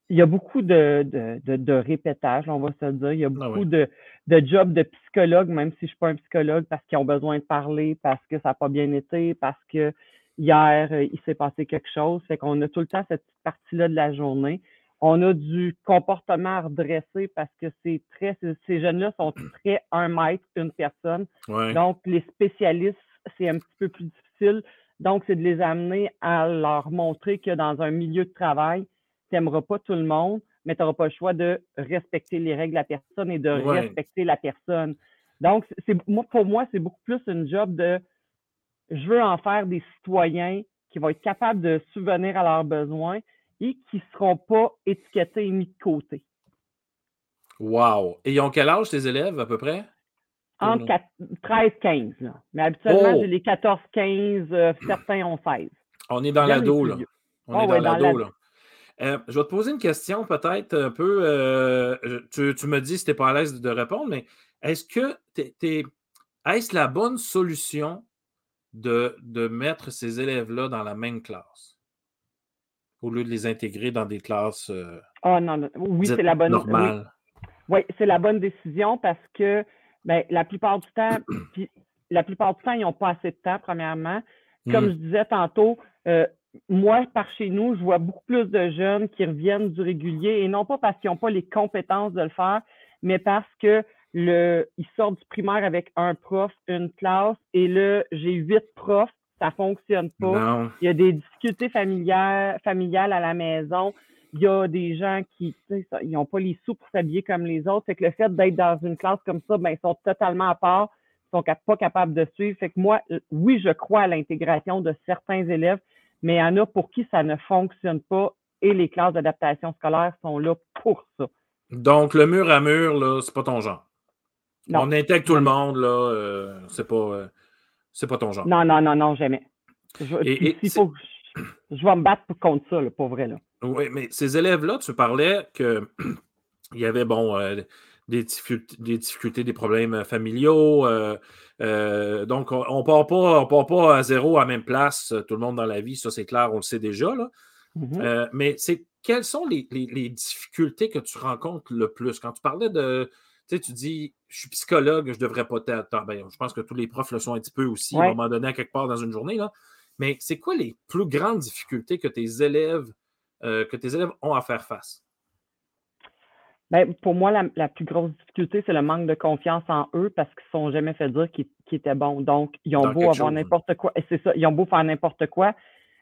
il y a beaucoup de, de, répétage, on va se dire. Il y a ah beaucoup de, de jobs de psychologue, même si je ne suis pas un psychologue, parce qu'ils ont besoin de parler, parce que ça n'a pas bien été, parce que hier, euh, il s'est passé quelque chose. Fait qu'on a tout le temps cette partie-là de la journée. On a du comportement à redresser parce que c'est très, ces jeunes-là sont très un mètre, une personne. Donc, les spécialistes, c'est un petit peu plus difficile. Donc, c'est de les amener à leur montrer que dans un milieu de travail, tu n'aimeras pas tout le monde, mais tu n'auras pas le choix de respecter les règles de la personne et de respecter la personne. Donc, c'est, pour moi, c'est beaucoup plus une job de je veux en faire des citoyens qui vont être capables de subvenir à leurs besoins et qui ne seront pas étiquetés et mis de côté. Wow! Et ils ont quel âge, tes élèves, à peu près? Entre 13 15. Mais habituellement, oh! j'ai les 14-15, euh, certains ont 16. On est dans l'ado, là. On est dans l'ado, là. Euh, je vais te poser une question peut-être un peu. Euh, tu, tu, me dis si tu n'es pas à l'aise de répondre, mais est-ce que est-ce la bonne solution de, mettre ces élèves-là dans la même classe au lieu de les intégrer dans des classes euh, oh, non, Oui, c'est la bonne normale. Oui, c'est la bonne décision parce que ben, la plupart du temps, la plupart du temps, ils n'ont pas assez de temps, premièrement. Comme mmh. je disais tantôt, euh, moi, par chez nous, je vois beaucoup plus de jeunes qui reviennent du régulier et non pas parce qu'ils n'ont pas les compétences de le faire, mais parce que le, ils sortent du primaire avec un prof, une classe, et là, j'ai huit profs, ça fonctionne pas. Il y a des difficultés familiales, familiales à la maison. Il y a des gens qui ils n'ont pas les sous pour s'habiller comme les autres. Fait que le fait d'être dans une classe comme ça, ben, ils sont totalement à part, ils sont pas capables de suivre. Fait que moi, oui, je crois à l'intégration de certains élèves, mais il y en a pour qui ça ne fonctionne pas et les classes d'adaptation scolaire sont là pour ça. Donc, le mur à mur, là, c'est pas ton genre. On intègre tout le monde, là, euh, c'est pas, euh, c'est pas ton genre. Non, non, non, non, jamais. Je, je, vais me battre contre ça, là, pour vrai. Là. Oui, mais ces élèves-là, tu parlais qu'il y avait, bon, euh, des, difficultés, des, problèmes familiaux. donc, on ne part, pas, part pas à zéro à la même place, tout le monde dans la vie, ça c'est clair, on le sait déjà. Là. Mm-hmm. mais c'est quelles sont les, difficultés que tu rencontres le plus? Quand tu parlais de. Tu sais, tu dis, je suis psychologue, je devrais pas être. Ben, je pense que tous les profs le sont un petit peu aussi, à un moment donné, à quelque part dans une journée. Là. Mais c'est quoi les plus grandes difficultés que tes élèves, euh, que tes élèves ont à faire face? Ben, pour moi, la, plus grosse difficulté, c'est le manque de confiance en eux parce qu'ils ne sont jamais fait dire qu'ils étaient bons. Donc, ils ont beau avoir n'importe quoi. Et c'est ça, ils ont beau faire n'importe quoi.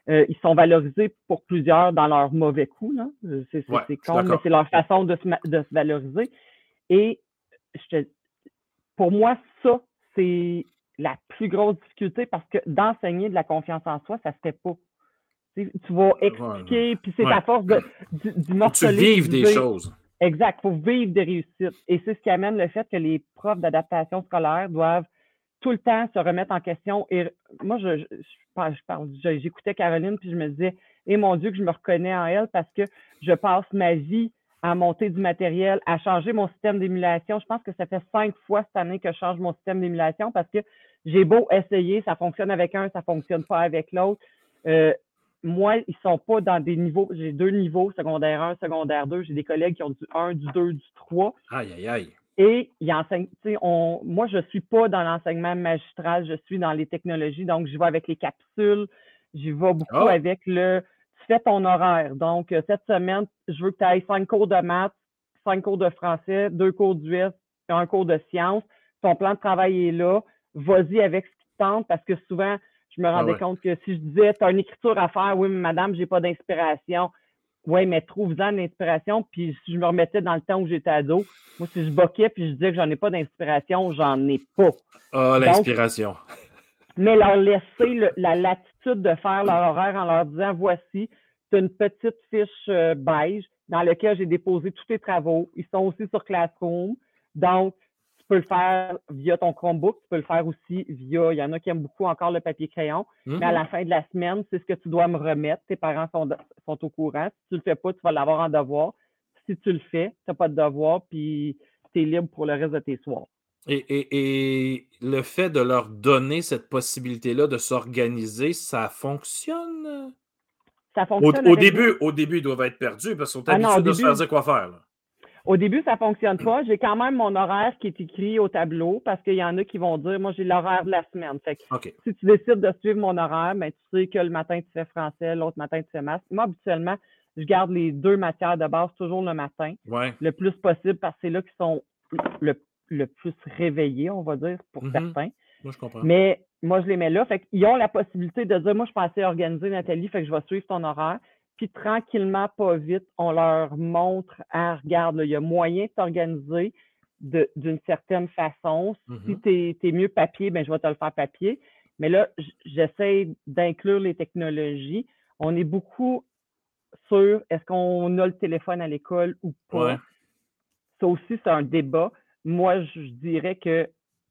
Euh, ils sont valorisés pour plusieurs dans leur mauvais coup. Euh, c'est con, mais c'est leur façon de se, de se valoriser. Et pour moi, ça, c'est la plus grosse difficulté parce que d'enseigner de la confiance en soi, ça ne se fait pas. Tu, vas expliquer, puis c'est ta force de, du, du Tu vives des choses. Exact, il faut vivre des réussites. Et c'est ce qui amène le fait que les profs d'adaptation scolaire doivent tout le temps se remettre en question. Et moi, je, je, j'écoutais Caroline, puis je me disais, et eh, mon Dieu, que je me reconnais en elle parce que je passe ma vie à monter du matériel, à changer mon système d'émulation. Je pense que ça fait cinq fois cette année que je change mon système d'émulation parce que j'ai beau essayer, ça fonctionne avec un, ça fonctionne pas avec l'autre. Euh, moi, ils sont pas dans des niveaux. J'ai deux niveaux, secondaire 1, secondaire 2. J'ai des collègues qui ont du 1, du 2, du 3. Aïe, aïe, aïe. Et il enseigne, on, moi, je ne suis pas dans l'enseignement magistral, je suis dans les technologies, donc je vais avec les capsules, j'y vais beaucoup ah! avec le tu fais ton horaire. Donc, euh, cette semaine, je veux que tu ailles cinq cours de maths, cinq cours de français, deux cours d'US, un cours de sciences. Ton plan de travail est là. Vas-y avec ce qui te tente parce que souvent, je me ah rendais compte que si je disais, tu as une écriture à faire, oui, mais madame, j'ai pas d'inspiration. Oui, mais trouve-en de l'inspiration. Puis si je me remettais dans le temps où j'étais ado, moi, si je boquais puis je disais que j'en ai pas d'inspiration, j'en ai pas. Ah, l'inspiration. Mais leur laisser la latitude de faire leur horaire en leur disant voici, c'est une petite fiche euh, beige dans laquelle j'ai déposé tous tes travaux. Ils sont aussi sur Classroom. Donc, tu peux le faire via ton Chromebook, tu peux le faire aussi via, il y en a qui aiment beaucoup encore le papier crayon, mais à la mm-hmm. fin de la semaine, c'est ce que tu dois me remettre. Tes parents sont, sont au courant. Si tu ne le fais pas, tu vas l'avoir en devoir. Si tu le fais, tu n'as pas de devoir, puis tu es libre pour le reste de tes soirs. Et, le fait de leur donner cette possibilité-là de s'organiser, ça fonctionne? Ça fonctionne. Au, début, au début, ils doivent être perdus parce qu'ils sont ah habitués de se faire dire quoi faire. Au début, ça ne fonctionne pas. J'ai quand même mon horaire qui est écrit au tableau parce qu'il y en a qui vont dire Moi, j'ai l'horaire de la semaine. Fait Si tu décides de suivre mon horaire, ben, tu sais que le matin, tu fais français, l'autre matin, tu fais maths. Moi, habituellement, je garde les deux matières de base toujours le matin, le plus possible parce que c'est là qu'ils sont le, plus réveillés, on va dire, pour mm-hmm. certains. Moi, je comprends. Mais moi, je les mets là. Fait qu'ils ont la possibilité de dire Moi, je pensais organiser Nathalie, fait que je vais suivre ton horaire. Puis tranquillement, pas vite, on leur montre, ah, regarde, il y a moyen de s'organiser d'une certaine façon. Si mm-hmm. tu es, mieux papier, ben, je vais te le faire papier. Mais là, j'essaie d'inclure les technologies. On est beaucoup sur est-ce qu'on a le téléphone à l'école ou pas? Ça aussi, c'est un débat. Moi, je dirais que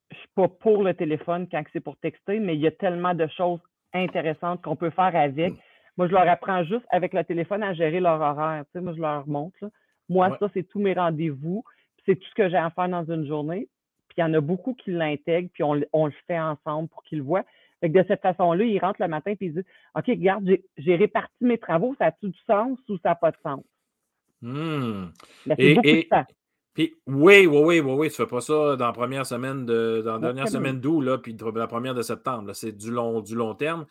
je ne suis pas pour le téléphone quand c'est pour texter, mais il y a tellement de choses intéressantes qu'on peut faire avec. Mm. Moi, je leur apprends juste avec le téléphone à gérer leur horaire. Tu sais, moi, je leur montre. Moi, ça, c'est tous mes rendez-vous. C'est tout ce que j'ai à faire dans une journée. Puis il y en a beaucoup qui l'intègrent, puis on, le fait ensemble pour qu'ils le voient. Fait de cette façon-là, ils rentrent le matin et ils disent OK, regarde, j'ai réparti mes travaux, ça a-tu du sens ou ça n'a pas de sens? Mmh. c'est beaucoup de temps. Puis, oui, oui, oui, oui, oui, tu fais pas ça dans la première semaine de, dans la dernière semaine d'août, là, puis la première de septembre. C'est du long, du long terme.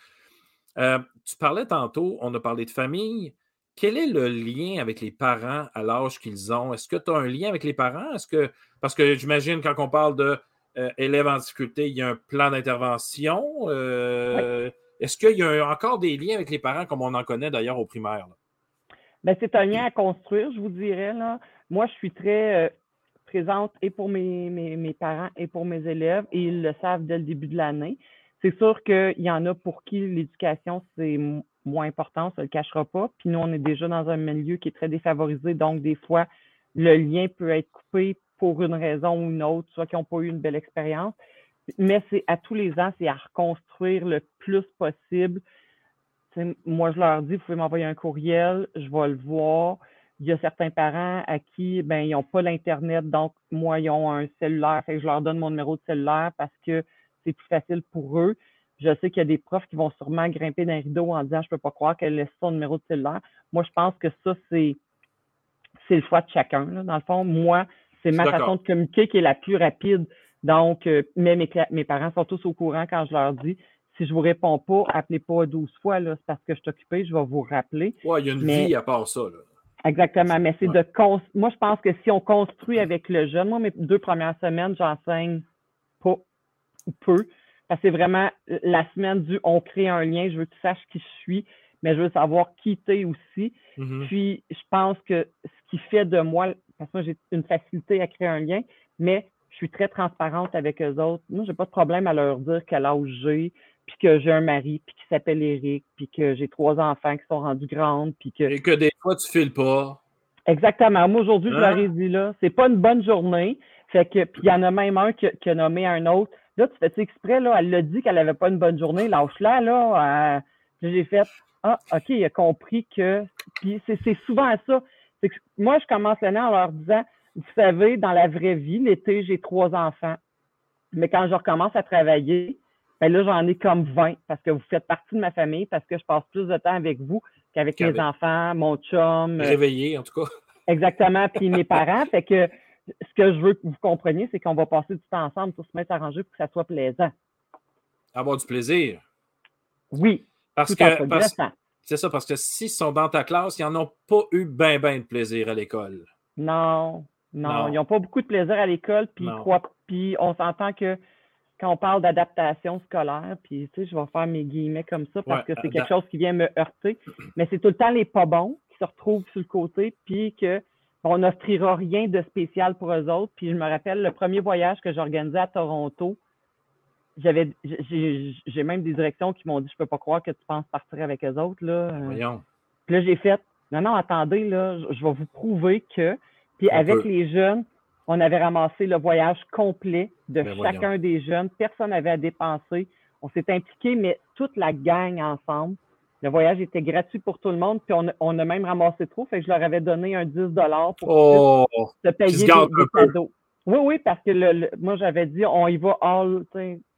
Euh, tu parlais tantôt, on a parlé de famille. Quel est le lien avec les parents à l'âge qu'ils ont? Est-ce que tu as un lien avec les parents? Est-ce que, parce que j'imagine quand on parle d'élèves euh, en difficulté, il y a un plan d'intervention. Euh, Est-ce qu'il y a encore des liens avec les parents comme on en connaît d'ailleurs au primaire? Ben, c'est un lien à construire, je vous dirais. Là. Moi, je suis très euh, présente et pour mes, parents et pour mes élèves et ils le savent dès le début de l'année. C'est sûr qu'il y en a pour qui l'éducation, c'est moins important, ça ne le cachera pas. Puis nous, on est déjà dans un milieu qui est très défavorisé, donc des fois, le lien peut être coupé pour une raison ou une autre, soit qu'ils n'ont pas eu une belle expérience. Mais c'est à tous les ans, c'est à reconstruire le plus possible moi, je leur dis, vous pouvez m'envoyer un courriel, je vais le voir. Il y a certains parents à qui ben, ils n'ont pas l'Internet, donc moi, ils ont un cellulaire. Fait je leur donne mon numéro de cellulaire parce que c'est plus facile pour eux. Je sais qu'il y a des profs qui vont sûrement grimper d'un rideau en disant Je ne peux pas croire qu'elle laisse son numéro de cellulaire. Moi, je pense que ça, c'est le choix de chacun. Dans le fond, moi, c'est ma façon de communiquer qui est la plus rapide. Donc, euh, mais mes, mes parents sont tous au courant quand je leur dis si je vous réponds pas, appelez pas 12 fois, là, c'est parce que je suis occupée, je vais vous rappeler. Oui, il y a une vie à part ça. Là. Exactement, mais c'est de moi je pense que si on construit avec le jeune, moi mes deux premières semaines, j'enseigne pas ou peu, parce que c'est vraiment la semaine du on crée un lien, je veux que tu saches qui je suis, mais je veux savoir qui es aussi. Mm-hmm. Puis je pense que ce qui fait de moi, parce que moi j'ai une facilité à créer un lien, mais je suis très transparente avec eux autres. Moi, j'ai pas de problème à leur dire quel âge j'ai, puis que j'ai un mari, puis qui s'appelle Eric, puis que j'ai trois enfants qui sont rendus grandes, puis que... Et que des fois, tu files pas. Exactement. Moi, aujourd'hui, je leur ai hein? dit, là, c'est pas une bonne journée. Fait que, puis il y en a même un qui, a nommé un autre. Là, tu fais exprès, là, elle l'a dit qu'elle avait pas une bonne journée, lâche-la, là. j'ai fait, ah, OK, il a compris que... Puis c'est souvent ça. Que moi, je commence l'année en leur disant, vous savez, dans la vraie vie, l'été, j'ai trois enfants. Mais quand je recommence à travailler, ben là, j'en ai comme 20 parce que vous faites partie de ma famille, parce que je passe plus de temps avec vous qu'avec mes enfants, mon chum. Euh, Réveillé, en tout cas. Exactement, puis mes parents. Fait que ce que je veux que vous compreniez, c'est qu'on va passer du temps ensemble pour se mettre à ranger pour que ça soit plaisant. Avoir du plaisir. Oui. Parce que. c'est ça, parce que s'ils sont dans ta classe, ils n'en ont pas eu bien, bien de plaisir à l'école. Non, non, ils n'ont pas beaucoup de plaisir à l'école, puis, puis on s'entend que quand on parle d'adaptation scolaire, puis tu sais, je vais faire mes guillemets comme ça parce que c'est quelque chose qui vient me heurter, mais c'est tout le temps les pas bons qui se retrouvent sur le côté, puis que on n'offrira rien de spécial pour eux autres. Puis je me rappelle le premier voyage que j'organisais à Toronto, j'avais j'ai même des directions qui m'ont dit Je peux pas croire que tu penses partir avec eux autres. Là. Voyons. Puis là, j'ai fait Non, non, attendez, là, je vais vous prouver que. Puis avec les jeunes, on avait ramassé le voyage complet de ben, chacun des jeunes. Personne n'avait à dépenser. On s'est impliqué, mais toute la gang ensemble. Le voyage était gratuit pour tout le monde, puis on, a même ramassé trop. Fait que je leur avais donné un 10 pour oh, se payer des, cadeaux. Oui, oui, parce que moi, j'avais dit, on y va all,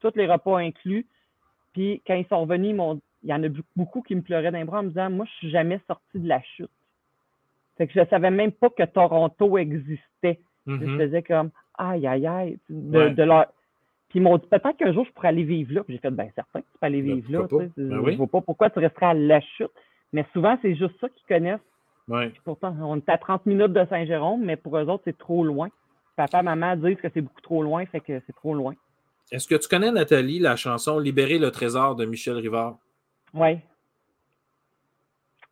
tous les repas inclus. Puis quand ils sont revenus, il y en a beaucoup qui me pleuraient d'un bras en me disant, moi, je suis jamais sorti de la chute. Fait que je ne savais même pas que Toronto existait. Je mm-hmm. faisais comme aïe, aïe, aïe. De, leur... Puis ils m'ont dit peut-être qu'un jour je pourrais aller vivre là. Puis j'ai fait bien certain que tu peux aller ben, vivre là. Ben je ne vois pas pourquoi tu resterais à la chute. Mais souvent, c'est juste ça qu'ils connaissent. Pourtant, on est à 30 minutes de Saint-Jérôme, mais pour eux autres, c'est trop loin. Papa, maman disent que c'est beaucoup trop loin, fait que c'est trop loin. Est-ce que tu connais, Nathalie, la chanson Libérer le trésor de Michel Rivard? Oui.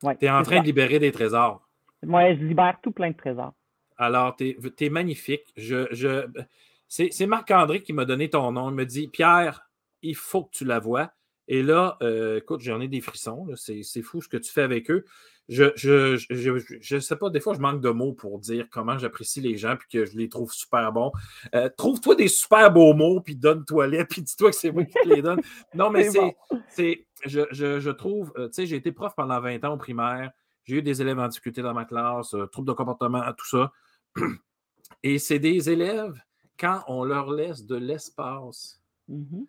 tu es en train de libérer des trésors. Moi, je libère tout plein de trésors. Alors, tu es, magnifique. Je, je, c'est Marc-André qui m'a donné ton nom. Il me dit Pierre, il faut que tu la vois. Et là, euh, écoute, j'en ai des frissons. C'est fou ce que tu fais avec eux. Je je, je, sais pas, des fois, je manque de mots pour dire comment j'apprécie les gens puis que je les trouve super bons. Euh, trouve-toi des super beaux mots puis donne-toi-les puis dis-toi que c'est moi qui te les donne. Non, mais c'est. Je, je, trouve, euh, tu sais, j'ai été prof pendant 20 ans au primaire. J'ai eu des élèves en difficulté dans ma classe, troubles de comportement, tout ça. Et c'est des élèves, quand on leur laisse de l'espace, mmh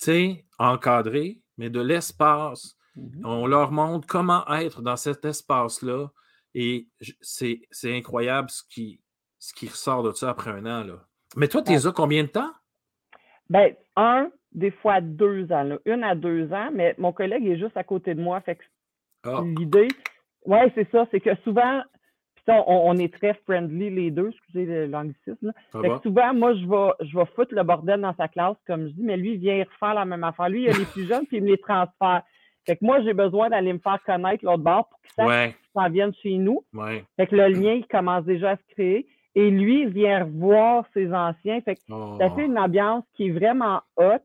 tu sais, encadré, mais de l'espace, mmh on leur montre comment être dans cet espace-là. Et c'est incroyable ce qui, ce qui ressort de ça après un an. Là. Mais toi, tu es combien de temps? Ben, un, des fois deux ans. Une à deux ans, mais mon collègue est juste à côté de moi. Fait que ah. l'idée, oui, c'est ça, c'est que souvent, on, est très friendly les deux, excusez l'anglicisme. souvent, moi, je vais, je vais foutre le bordel dans sa classe, comme je dis, mais lui, il vient refaire la même affaire. Lui, il a les plus jeunes, puis il me les transfère. Fait que moi, j'ai besoin d'aller me faire connaître l'autre bord pour qu'il sache s'en viennent chez nous. Fait que le lien, il commence déjà à se créer. Et lui, il vient revoir ses anciens. Fait que ça fait une ambiance qui est vraiment haute.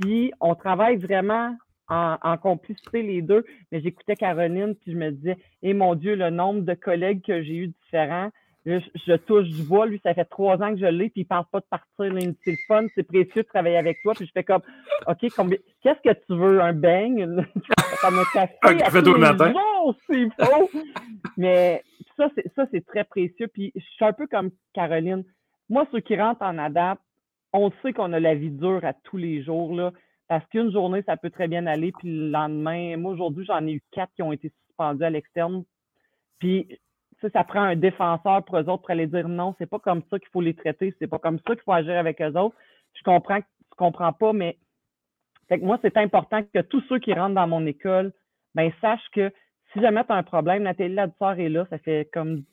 Puis on travaille vraiment en, complicité les deux. Mais j'écoutais Caroline, puis je me disais, eh mon Dieu, le nombre de collègues que j'ai eu différents. Je, touche du bois, lui, ça fait trois ans que je l'ai, puis il ne pense pas de partir. C'est le fun, c'est précieux de travailler avec toi. Puis je fais comme, OK, qu'est-ce que tu veux? Un bang? comme un café? Un café tout le matin. c'est faux! Mais ça, c'est très précieux. Puis je suis un peu comme Caroline. Moi, ceux qui rentrent en ADAP, on sait qu'on a la vie dure à tous les jours. Là. Parce qu'une journée, ça peut très bien aller, puis le lendemain, moi aujourd'hui, j'en ai eu quatre qui ont été suspendus à l'externe. Puis ça, ça prend un défenseur pour eux autres pour aller dire non, c'est pas comme ça qu'il faut les traiter, c'est pas comme ça qu'il faut agir avec eux autres. Je comprends que tu comprends pas, mais moi, c'est important que tous ceux qui rentrent dans mon école, ben, sachent que si jamais tu as un problème, Nathalie Ladouceur est là, ça fait comme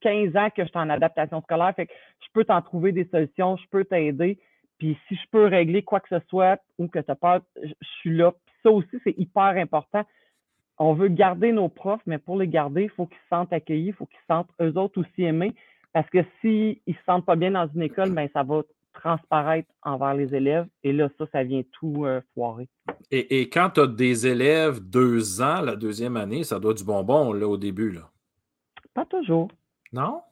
15 ans que je suis en adaptation scolaire, fait que je peux t'en trouver des solutions, je peux t'aider. Puis si je peux régler quoi que ce soit ou que tu as peur, je suis là. Puis ça aussi, c'est hyper important. On veut garder nos profs, mais pour les garder, il faut qu'ils se sentent accueillis, il faut qu'ils se sentent eux autres aussi aimés. Parce que s'ils ne se sentent pas bien dans une école, ben, ça va transparaître envers les élèves. Et là, ça, ça vient tout euh, foirer. Et, quand tu as des élèves deux ans, la deuxième année, ça doit du bonbon là, au début. Là. Pas toujours. Non?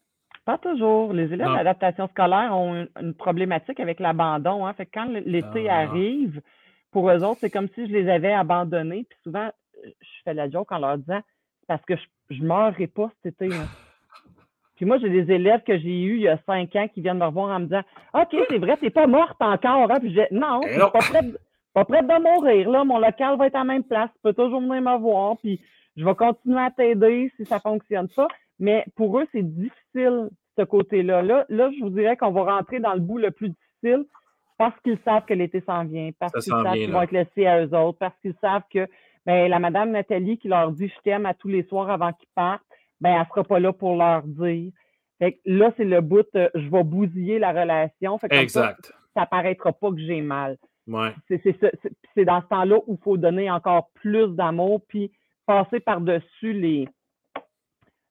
Pas toujours. Les élèves d'adaptation scolaire ont une, problématique avec l'abandon. Hein. Fait quand l'été ah. arrive, pour eux autres, c'est comme si je les avais abandonnés. Puis souvent, euh, je fais la joke en leur disant parce que je ne meurerai pas cet été. Puis moi, j'ai des élèves que j'ai eus il y a cinq ans qui viennent me revoir en me disant OK, c'est vrai, tu n'es pas morte encore. Hein? Puis je Non, je suis pas prête, pas prête de mourir. Là. Mon local va être à la même place. Tu peux toujours venir me voir. Puis je vais continuer à t'aider si ça ne fonctionne pas mais pour eux, c'est difficile, ce côté-là. Là, là, je vous dirais qu'on va rentrer dans le bout le plus difficile parce qu'ils savent que l'été s'en vient, parce qu'ils savent qu'ils vont être laissés à eux autres, parce qu'ils savent que ben, la madame Nathalie qui leur dit je t'aime à tous les soirs avant qu'ils partent, ben, elle ne sera pas là pour leur dire. Fait là, c'est le bout, je vais bousiller la relation. Fait exact. Ça, ne paraîtra pas que j'ai mal. Ouais. C'est dans ce temps-là où il faut donner encore plus d'amour, puis passer par-dessus les,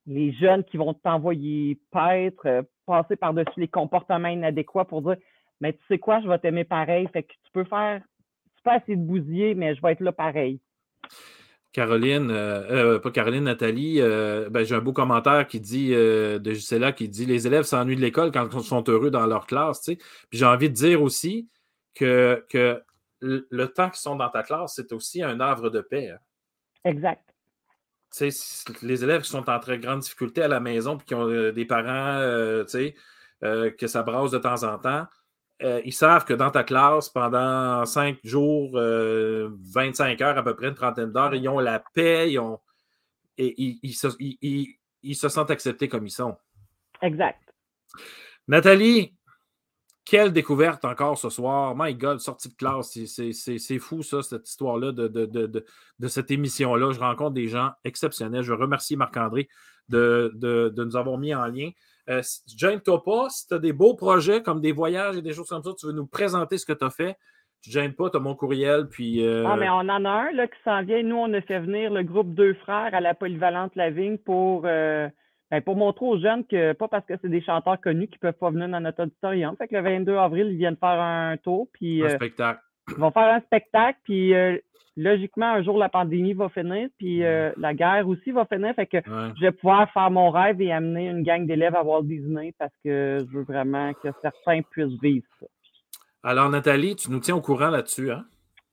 les jeunes qui vont t'envoyer paître, euh, passer par-dessus les comportements inadéquats pour dire Mais tu sais quoi, je vais t'aimer pareil. Fait que tu peux faire, tu peux essayer de bousiller, mais je vais être là pareil. Caroline, euh, euh, pas Caroline, Nathalie, ben, j'ai un beau commentaire qui dit de Gisela qui dit Les élèves s'ennuient de l'école quand ils sont heureux dans leur classe. Puis j'ai envie de dire aussi que, que le temps qu'ils sont dans ta classe, c'est aussi un havre de paix. Hein. Exact les élèves qui sont en très grande difficulté à la maison et qui ont euh, des parents euh, euh, que ça brasse de temps en temps, ils savent que dans ta classe, pendant cinq jours, 25 heures, à peu près une trentaine d'heures, ils ont la paix, ils ont, et ils, se, ils, se, sentent acceptés comme ils sont. Exact. Nathalie, quelle découverte encore ce soir. My God, sortie de classe. C'est fou, ça, cette histoire-là de, de, cette émission-là. Je rencontre des gens exceptionnels. Je remercie Marc-André de, nous avoir mis en lien. Euh, gêne-toi pas. Si tu as des beaux projets comme des voyages et des choses comme ça, tu veux nous présenter ce que tu as fait. Tu ne gênes pas, tu as mon courriel. Puis, euh, Ah, mais on en a un là, qui s'en vient. Nous, on a fait venir le groupe Deux Frères à la polyvalente Lavigne pour. Euh, ben, pour montrer aux jeunes que, pas parce que c'est des chanteurs connus qui peuvent pas venir dans notre auditorium. Fait que le 22 avril, ils viennent faire un tour. Puis, un euh, spectacle. Ils vont faire un spectacle. Puis, euh, logiquement, un jour, la pandémie va finir. Puis, euh, la guerre aussi va finir. Fait que je vais pouvoir faire mon rêve et amener une gang d'élèves à Walt Disney parce que je veux vraiment que certains puissent vivre ça. Alors, Nathalie, tu nous tiens au courant là-dessus, hein?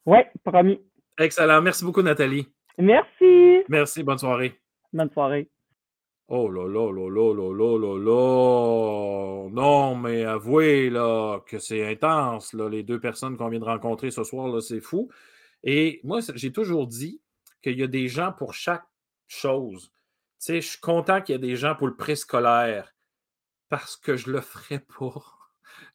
Oui, promis. Excellent. Merci beaucoup, Nathalie. Merci. Merci. Bonne soirée. Bonne soirée. Oh là là là là là là là là. Non, mais avouez là, que c'est intense, là, les deux personnes qu'on vient de rencontrer ce soir, là, c'est fou. Et moi, j'ai toujours dit qu'il y a des gens pour chaque chose. Tu sais, je suis content qu'il y ait des gens pour le préscolaire parce que je le ferais pas.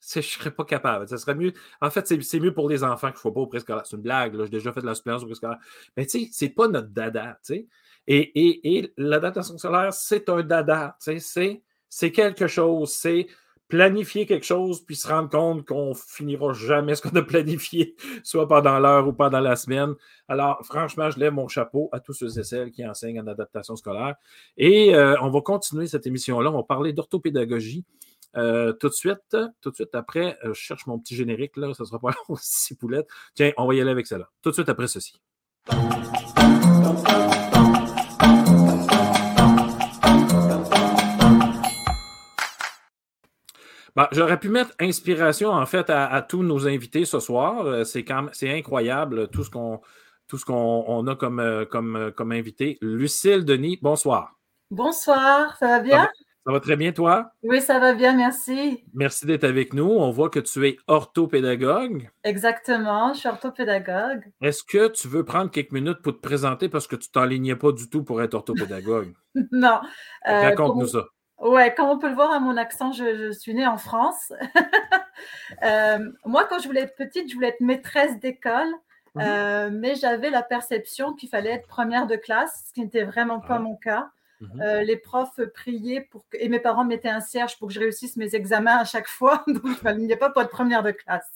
je ne serais pas capable. Ça serait mieux. En fait, c'est mieux pour les enfants qu'il ne faut pas au préscolaire. C'est une blague. J'ai déjà fait de la suppléance au préscolaire. Mais tu sais, c'est pas notre dada. Et, l'adaptation scolaire, c'est un dada. C'est quelque chose. C'est planifier quelque chose puis se rendre compte qu'on finira jamais ce qu'on a planifié, soit pendant l'heure ou pendant la semaine. Alors, franchement, je lève mon chapeau à tous ceux et celles qui enseignent en adaptation scolaire. Et euh, on va continuer cette émission-là. On va parler d'orthopédagogie. Euh, tout de suite, tout de suite après, euh, je cherche mon petit générique, là, ça sera pas long, six poulettes. Tiens, on va y aller avec cela. Tout de suite après ceci. Ben, j'aurais pu mettre inspiration, en fait, à, tous nos invités ce soir. Euh, c'est, incroyable tout ce qu'on, tout ce qu'on a comme, euh, comme, euh, comme invité. Lucille Denis, bonsoir. Bonsoir, ça va bien? Ça va, très bien, toi? Oui, ça va bien, merci. Merci d'être avec nous. On voit que tu es orthopédagogue. Exactement, je suis orthopédagogue. Est-ce que tu veux prendre quelques minutes pour te présenter? Parce que tu ne t'enlignais pas du tout pour être orthopédagogue? non. Raconte-nous ça. Ouais, comme on peut le voir à mon accent, je, suis née en France. Euh, moi, quand je voulais être petite, je voulais être maîtresse d'école, mhm. euh, mais j'avais la perception qu'il fallait être première de classe, ce qui n'était vraiment pas mon cas. Mhm. Euh, les profs priaient pour et mes parents mettaient un cierge pour que je réussisse mes examens à chaque fois, donc il n'y a pas pour être première de classe.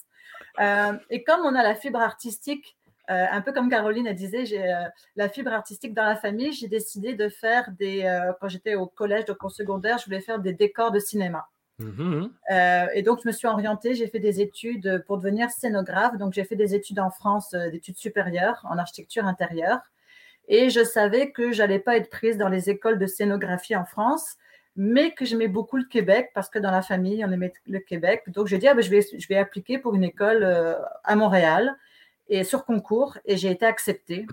et comme on a la fibre artistique, euh, un peu comme Caroline a disait, j'ai euh, la fibre artistique dans la famille. J'ai décidé de faire des. Euh, quand j'étais au collège, donc au secondaire, je voulais faire des décors de cinéma. Mhm. et donc, je me suis orientée. J'ai fait des études pour devenir scénographe. Donc, j'ai fait des études en France, d'études supérieures en architecture intérieure. Et je savais que j'allais pas être prise dans les écoles de scénographie en France mais que j'aimais beaucoup le Québec parce que dans la famille, on aimait le Québec. Donc, j'ai dit, ah, ben, je, vais, je vais appliquer pour une école à Montréal et sur concours et j'ai été acceptée.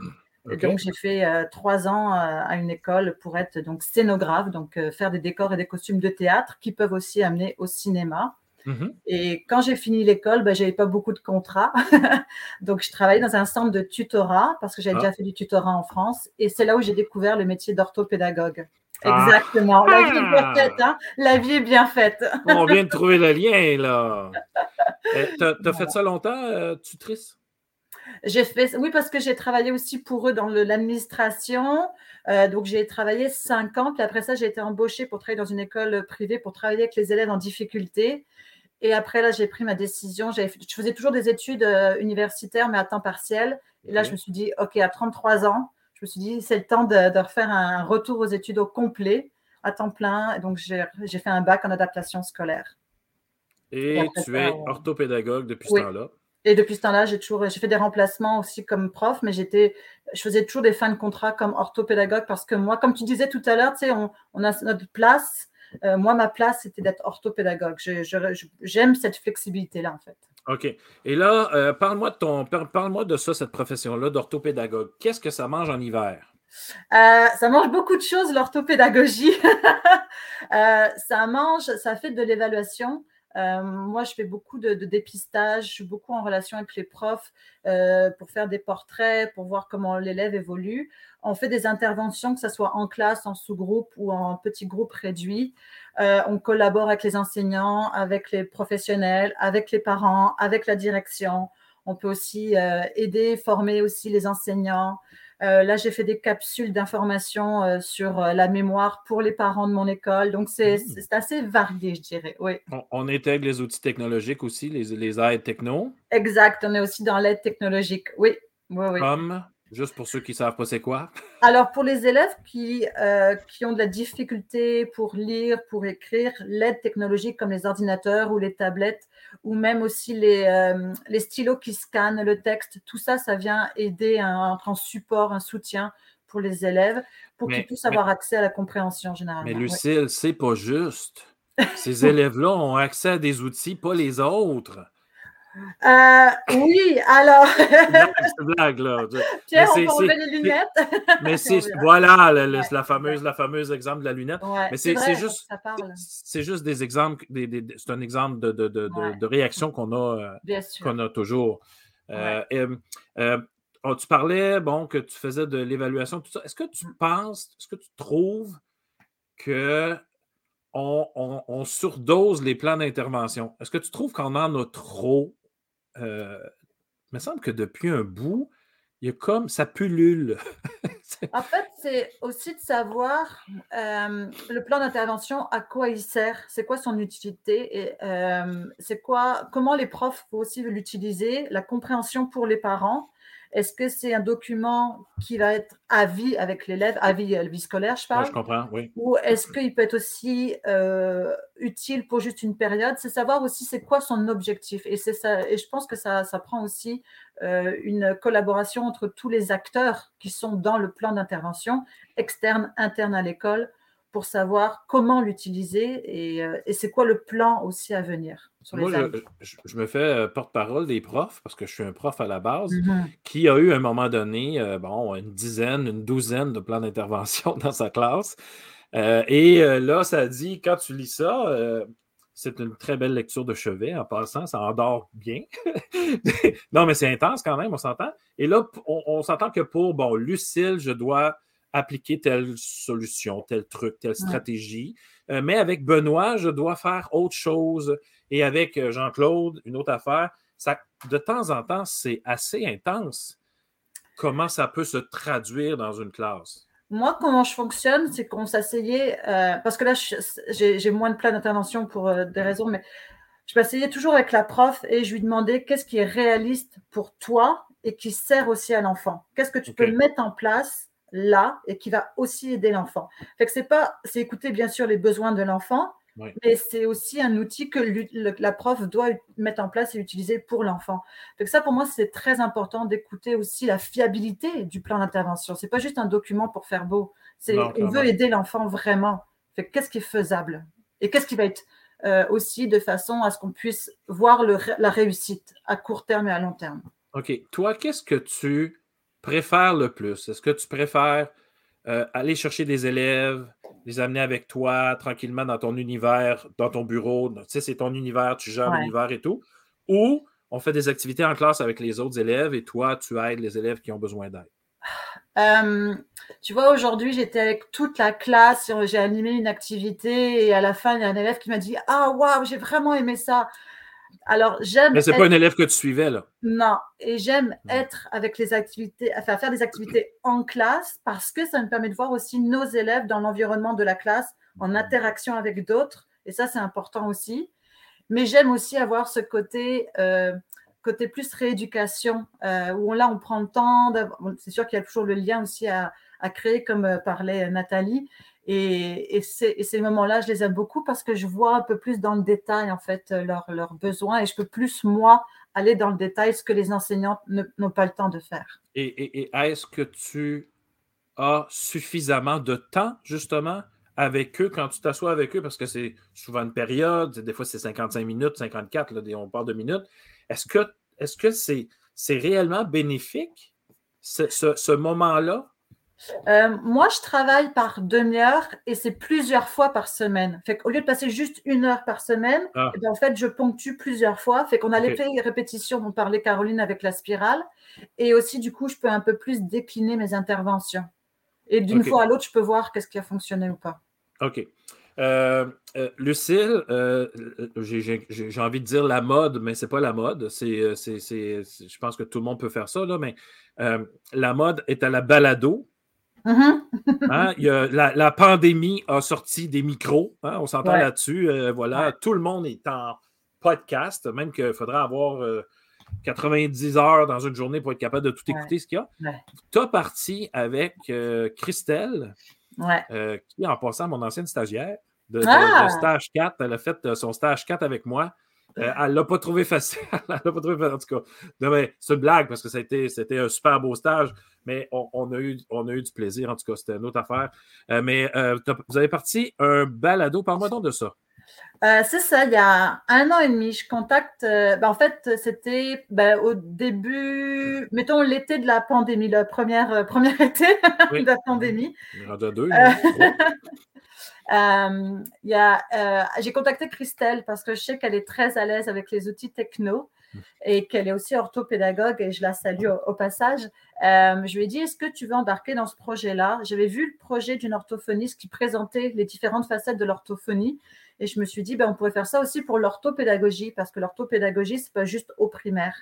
Donc, j'ai fait euh, trois ans euh, à une école pour être donc scénographe, donc euh, faire des décors et des costumes de théâtre qui peuvent aussi amener au cinéma. Mm-hmm. Et quand j'ai fini l'école, ben, je n'avais pas beaucoup de contrats. donc, je travaillais dans un centre de tutorat parce que j'avais ah. déjà fait du tutorat en France. Et c'est là où j'ai découvert le métier d'orthopédagogue. Ah. Exactement. La vie est bien faite. Hein. La vie est bien faite. On vient de trouver le lien, là. Eh, tu as, fait ça longtemps, tutrice? J'ai fait, oui, parce que j'ai travaillé aussi pour eux dans l'administration. Euh, donc, j'ai travaillé cinq ans. Puis après ça, j'ai été embauchée pour travailler dans une école privée pour travailler avec les élèves en difficulté. Et après, là, j'ai pris ma décision. Je faisais toujours des études euh, universitaires, mais à temps partiel. Et là, je me suis dit, OK, à 33 ans, je me suis dit, c'est le temps de, refaire un retour aux études au complet, à temps plein. Et donc, j'ai fait un bac en adaptation scolaire. Et, tu es orthopédagogue depuis ce temps-là. Et depuis ce temps-là, j'ai toujours j'ai fait des remplacements aussi comme prof, mais j'étais, je faisais toujours des fins de contrat comme orthopédagogue parce que moi, comme tu disais tout à l'heure, tu sais, on, on, a notre place. Euh, moi, ma place, c'était d'être orthopédagogue. J'aime cette flexibilité-là, en fait. OK. Et là, euh, parle-moi de ton, parle-moi de ça, cette profession-là d'orthopédagogue. Qu'est-ce que ça mange en hiver? Euh, ça mange beaucoup de choses, l'orthopédagogie. ça mange, ça fait de l'évaluation. Euh, moi, je fais beaucoup de, dépistage, je suis beaucoup en relation avec les profs euh, pour faire des portraits, pour voir comment l'élève évolue. On fait des interventions, que ce soit en classe, en sous-groupe ou en petit groupe réduit. Euh, on collabore avec les enseignants, avec les professionnels, avec les parents, avec la direction. On peut aussi aider, former aussi les enseignants. Euh, là, j'ai fait des capsules d'information euh, sur euh, la mémoire pour les parents de mon école. Donc, c'est mmh. assez varié, je dirais. Oui. On, intègre les outils technologiques aussi, les, les aides techno. Exact. On est aussi dans l'aide technologique. Oui. oui, oui. Comme Juste pour ceux qui ne savent pas c'est quoi. Alors, pour les élèves qui, euh, qui ont de la difficulté pour lire, pour écrire, l'aide technologique comme les ordinateurs ou les tablettes, ou même aussi les, euh, les stylos qui scannent le texte, tout ça, ça vient aider un, en support, un soutien pour les élèves, pour qu'ils puissent avoir accès à la compréhension généralement. Mais Lucille, c'est pas juste. Ces élèves-là ont accès à des outils, pas les autres. Euh, oui, alors. c'est blague, là. Pierre, on peut enlever les lunettes. mais c'est, voilà, la, fameuse, la fameuse exemple de la lunette. mais c'est, juste, c'est juste des exemples, c'est un exemple de, de, de, de réaction qu'on a, euh, qu'on a toujours. Euh, oh, tu parlais, bon, que tu faisais de l'évaluation, tout ça. Est-ce que tu mm. penses, est-ce que tu trouves que on, surdose les plans d'intervention? Est-ce que tu trouves qu'on en a trop? Euh, il me semble que depuis un bout, il y a comme ça pullule. en fait, c'est aussi de savoir euh, le plan d'intervention, à quoi il sert, c'est quoi son utilité et euh, c'est quoi, comment les profs vont aussi l'utiliser, la compréhension pour les parents est-ce que c'est un document qui va être à vie avec l'élève, à vie, vie scolaire, je parle Je comprends, oui. Ou est-ce qu'il peut être aussi euh, utile pour juste une période? C'est savoir aussi c'est quoi son objectif. Et, ça, et je pense que ça, ça prend aussi euh, une collaboration entre tous les acteurs qui sont dans le plan d'intervention, externe, interne à l'école, pour savoir comment l'utiliser et, euh, et c'est quoi le plan aussi à venir. Moi, je, me fais euh, porte-parole des profs, parce que je suis un prof à la base, mm-hmm. qui a eu à un moment donné, euh, bon, une dizaine, une douzaine de plans d'intervention dans sa classe. Euh, et là, ça dit, quand tu lis ça, c'est une très belle lecture de chevet, en passant, ça endort bien. non, mais c'est intense quand même, on s'entend. Et là, on, s'entend que pour, bon, Lucille, je dois appliquer telle solution, tel truc, telle stratégie. mais avec Benoît, je dois faire autre chose. Et avec euh, Jean-Claude, une autre affaire, ça, de temps en temps, c'est assez intense. Comment ça peut se traduire dans une classe? Moi, comment je fonctionne, c'est qu'on s'asseyait, euh, parce que là, j'ai moins de plans d'intervention pour euh, des raisons, mais je m'asseyais toujours avec la prof et je lui demandais qu'est-ce qui est réaliste pour toi et qui sert aussi à l'enfant. Qu'est-ce que tu peux mettre en place là et qui va aussi aider l'enfant. Fait que c'est pas, c'est écouter bien sûr les besoins de l'enfant, mais c'est aussi un outil que la prof doit mettre en place et utiliser pour l'enfant. Donc ça, pour moi, c'est très important d'écouter aussi la fiabilité du plan d'intervention. C'est pas juste un document pour faire beau. C'est on veut aider l'enfant vraiment. Qu'est-ce qui est faisable? Et qu'est-ce qui va être euh, aussi de façon à ce qu'on puisse voir la réussite à court terme et à long terme? OK. Toi, qu'est-ce que tu préfères le plus? Est-ce que tu préfères euh, aller chercher des élèves, les amener avec toi tranquillement dans ton univers, dans ton bureau? Tu sais, c'est ton univers, tu gères l'univers et tout. Ou on fait des activités en classe avec les autres élèves et toi, tu aides les élèves qui ont besoin d'aide? Euh, tu vois, aujourd'hui, j'étais avec toute la classe, j'ai animé une activité et à la fin, il y a un élève qui m'a dit Ah, waouh, j'ai vraiment aimé ça. Alors, j'aime. Mais c'est pas un élève que tu suivais, là. Non. Et j'aime être avec les activités, enfin, faire des activités en classe parce que ça me permet de voir aussi nos élèves dans l'environnement de la classe, en interaction avec d'autres. Et ça, c'est important aussi. Mais j'aime aussi avoir ce côté, euh, côté plus rééducation, euh, où là, on prend le temps. C'est sûr qu'il y a toujours le lien aussi à, à créer, comme euh, parlait Nathalie. Et, ces, moments-là, je les aime beaucoup parce que je vois un peu plus dans le détail, en fait, euh, leurs besoins et je peux plus, moi, aller dans le détail, ce que les enseignants n'ont pas le temps de faire. Et, est-ce que tu as suffisamment de temps, justement, avec eux quand tu t'assois avec eux, parce que c'est souvent une période, des fois c'est 55 minutes, 54, là, on parle de minutes. Est-ce que c'est c'est réellement bénéfique, ce, ce moment-là? Euh, moi, je travaille par demi-heure et c'est plusieurs fois par semaine. Fait qu'au lieu de passer juste une heure par semaine, ah. eh ben, en fait, je ponctue plusieurs fois. Fait qu'on a okay. les répétitions dont parlait Caroline avec la spirale. Et aussi, du coup, je peux un peu plus décliner mes interventions. Et d'une fois à l'autre, je peux voir qu'est-ce qui a fonctionné ou pas. OK. Euh, euh, Lucille, j'ai envie de dire la mode, mais c'est pas la mode. C'est, je pense que tout le monde peut faire ça, là, mais la mode est à la balado. Mm-hmm. Hein, la, pandémie a sorti des micros, hein, on s'entend là-dessus. Euh, voilà, tout le monde est en podcast, même qu'il faudrait avoir 90 euh, heures dans une journée pour être capable de tout écouter ce qu'il y a. Tu as parti avec euh, Christelle, qui, en passant mon ancienne stagiaire de, ah! stage 4, elle a fait son stage 4 avec moi. Elle ne l'a pas trouvé facile. elle l'a pas trouvé facile. En tout cas, c'est une blague parce que c'était un super beau stage mais on, a eu, on a eu du plaisir. En tout cas, c'était une autre affaire. Euh, mais euh, vous avez parti un balado. Parle-moi donc de ça. Euh, c'est ça, il y a un an et demi, je contacte. Ben, en fait, c'était ben, au début, mettons l'été de la pandémie, le premier, été de la pandémie. deux. J'ai contacté Christelle parce que je sais qu'elle est très à l'aise avec les outils techno. et qu'elle est aussi orthopédagogue et je la salue au, passage. Euh, je lui ai dit, est-ce que tu veux embarquer dans ce projet-là? J'avais vu le projet d'une orthophoniste qui présentait les différentes facettes de l'orthophonie et je me suis dit, ben, on pourrait faire ça aussi pour l'orthopédagogie parce que l'orthopédagogie, c'est pas juste au primaire.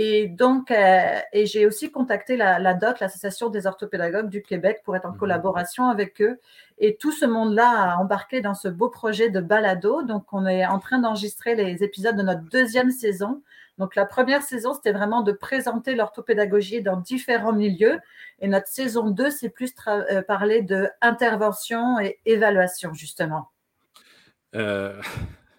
Et donc, euh, et j'ai aussi contacté la, la DOC, l'Association des orthopédagogues du Québec, pour être en mmh. collaboration avec eux. Et tout ce monde-là a embarqué dans ce beau projet de balado. Donc, on est en train d'enregistrer les épisodes de notre deuxième saison. Donc, la première saison, c'était vraiment de présenter l'orthopédagogie dans différents milieux. Et notre saison 2, c'est plus euh, parler de intervention et évaluation, justement. Euh,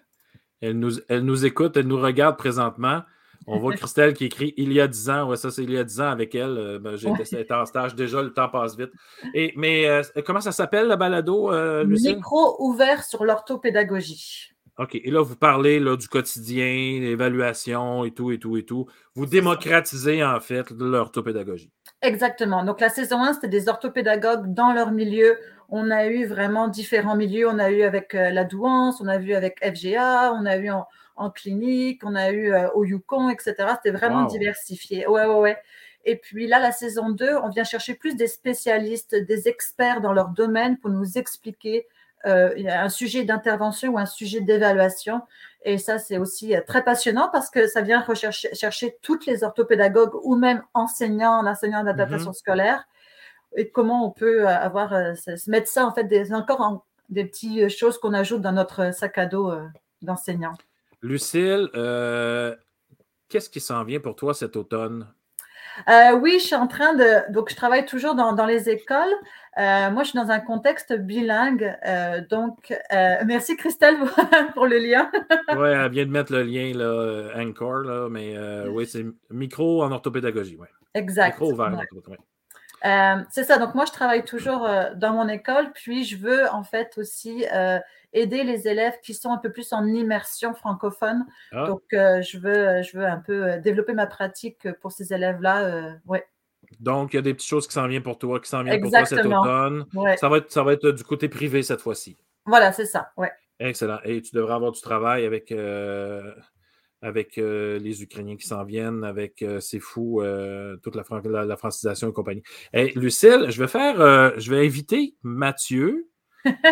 elle, nous, elle nous écoute, elle nous regarde présentement. On voit Christelle qui écrit il y a 10 ans. Ouais, ça, c'est il y a 10 ans avec elle. Euh, ben, J'étais en stage déjà, le temps passe vite. Et, mais euh, comment ça s'appelle, le balado, euh, Micro ouvert sur l'orthopédagogie. OK. Et là, vous parlez là, du quotidien, l'évaluation et tout, et tout, et tout. Vous démocratisez, en fait, l'orthopédagogie. Exactement. Donc, la saison 1, c'était des orthopédagogues dans leur milieu. On a eu vraiment différents milieux. On a eu avec la douance, on a vu avec FGA, on a eu en, en clinique, on a eu euh, au Yukon, etc. C'était vraiment diversifié. Ouais, ouais, ouais. Et puis là, la saison 2, on vient chercher plus des spécialistes, des experts dans leur domaine pour nous expliquer euh, un sujet d'intervention ou un sujet d'évaluation. Et ça, c'est aussi euh, très passionnant parce que ça vient rechercher, chercher toutes les orthopédagogues ou même enseignants, enseignants d'adaptation mm-hmm. scolaire et comment on peut avoir, se mettre ça, en fait, des, encore des petites choses qu'on ajoute dans notre sac à dos d'enseignants. Lucille, euh, qu'est-ce qui s'en vient pour toi cet automne? Euh, oui, je suis en train de. Donc, je travaille toujours dans, les écoles. Euh, moi, je suis dans un contexte bilingue. donc, merci Christelle pour le lien. oui, elle vient de mettre le lien, là, Anchor, là, mais oui, c'est micro en orthopédagogie. Ouais. Exact. Micro ouvert en orthopédagogie. c'est ça. Donc, moi, je travaille toujours dans mon école. Puis, je veux en fait aussi aider les élèves qui sont un peu plus en immersion francophone. Ah. Donc, euh, je, veux, je veux un peu euh, développer ma pratique pour ces élèves-là. Euh, ouais. Donc, il y a des petites choses qui s'en viennent pour toi, qui s'en viennent pour toi cet automne. Ça, va être, ça va être du côté privé cette fois-ci. Voilà, c'est ça. Ouais. Excellent. Et tu devrais avoir du travail avec, avec les Ukrainiens qui s'en viennent, avec C'est fou, toute la, la, francisation et compagnie. Hey, Lucille, je vais faire, je vais inviter Mathieu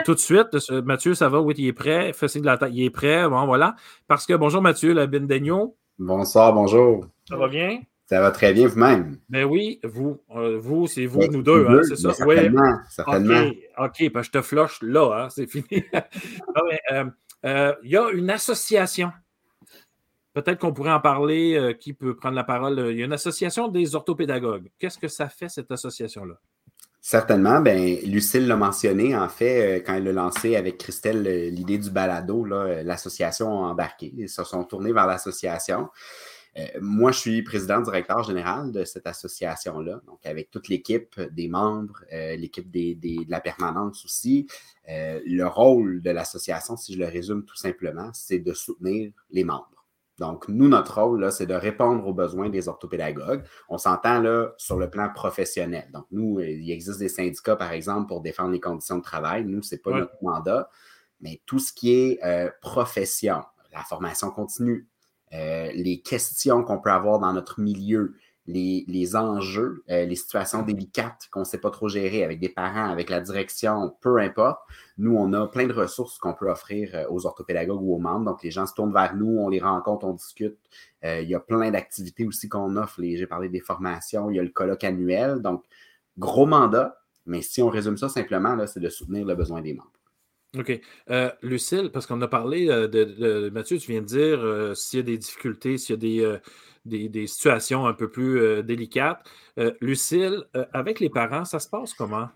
tout de suite. Mathieu, ça va? Oui, il est prêt. Fais de la tête. Il est prêt. Bon, voilà. Parce que bonjour, Mathieu, la Bendegno. Bonsoir, bonjour. Ça va bien? Ça va très bien vous-même? Ben oui, vous, euh, vous, c'est vous, nous deux, hein, c'est ça? Certainement, certainement. OK, ben, je te floche là, hein, c'est fini. Euh, euh, il y a une association. Peut-être qu'on pourrait en parler. qui peut prendre la parole? Il y a une association des orthopédagogues. Qu'est-ce que ça fait, cette association-là? Certainement. Ben, Lucille l'a mentionné, en fait, euh, quand elle a lancé avec Christelle euh, l'idée du balado, euh, l'association a embarqué. Ils se sont tournés vers l'association. moi, je suis président directeur général de cette association-là, donc avec toute l'équipe des membres, l'équipe de la permanence aussi. le rôle de l'association, si je le résume tout simplement, c'est de soutenir les membres. Donc, nous, notre rôle, c'est de répondre aux besoins des orthopédagogues. On s'entend là sur le plan professionnel. Donc, nous, il existe des syndicats, par exemple, pour défendre les conditions de travail. Nous, ce n'est pas notre mandat. Mais tout ce qui est euh, profession, la formation continue, euh, les questions qu'on peut avoir dans notre milieu, les, enjeux, euh, les situations délicates qu'on ne sait pas trop gérer avec des parents, avec la direction, peu importe. Nous, on a plein de ressources qu'on peut offrir euh, aux orthopédagogues ou aux membres. Donc, les gens se tournent vers nous, on les rencontre, on discute. Euh, il y a plein d'activités aussi qu'on offre. J'ai parlé des formations, il y a le colloque annuel. Donc, gros mandat, mais si on résume ça simplement, c'est de soutenir le besoin des membres. OK. Lucille, parce qu'on a parlé de, Mathieu, tu viens de dire s'il y a des difficultés, s'il y a des, des, situations un peu plus euh, délicates. Euh, Lucille, euh, avec les parents, ça se passe comment?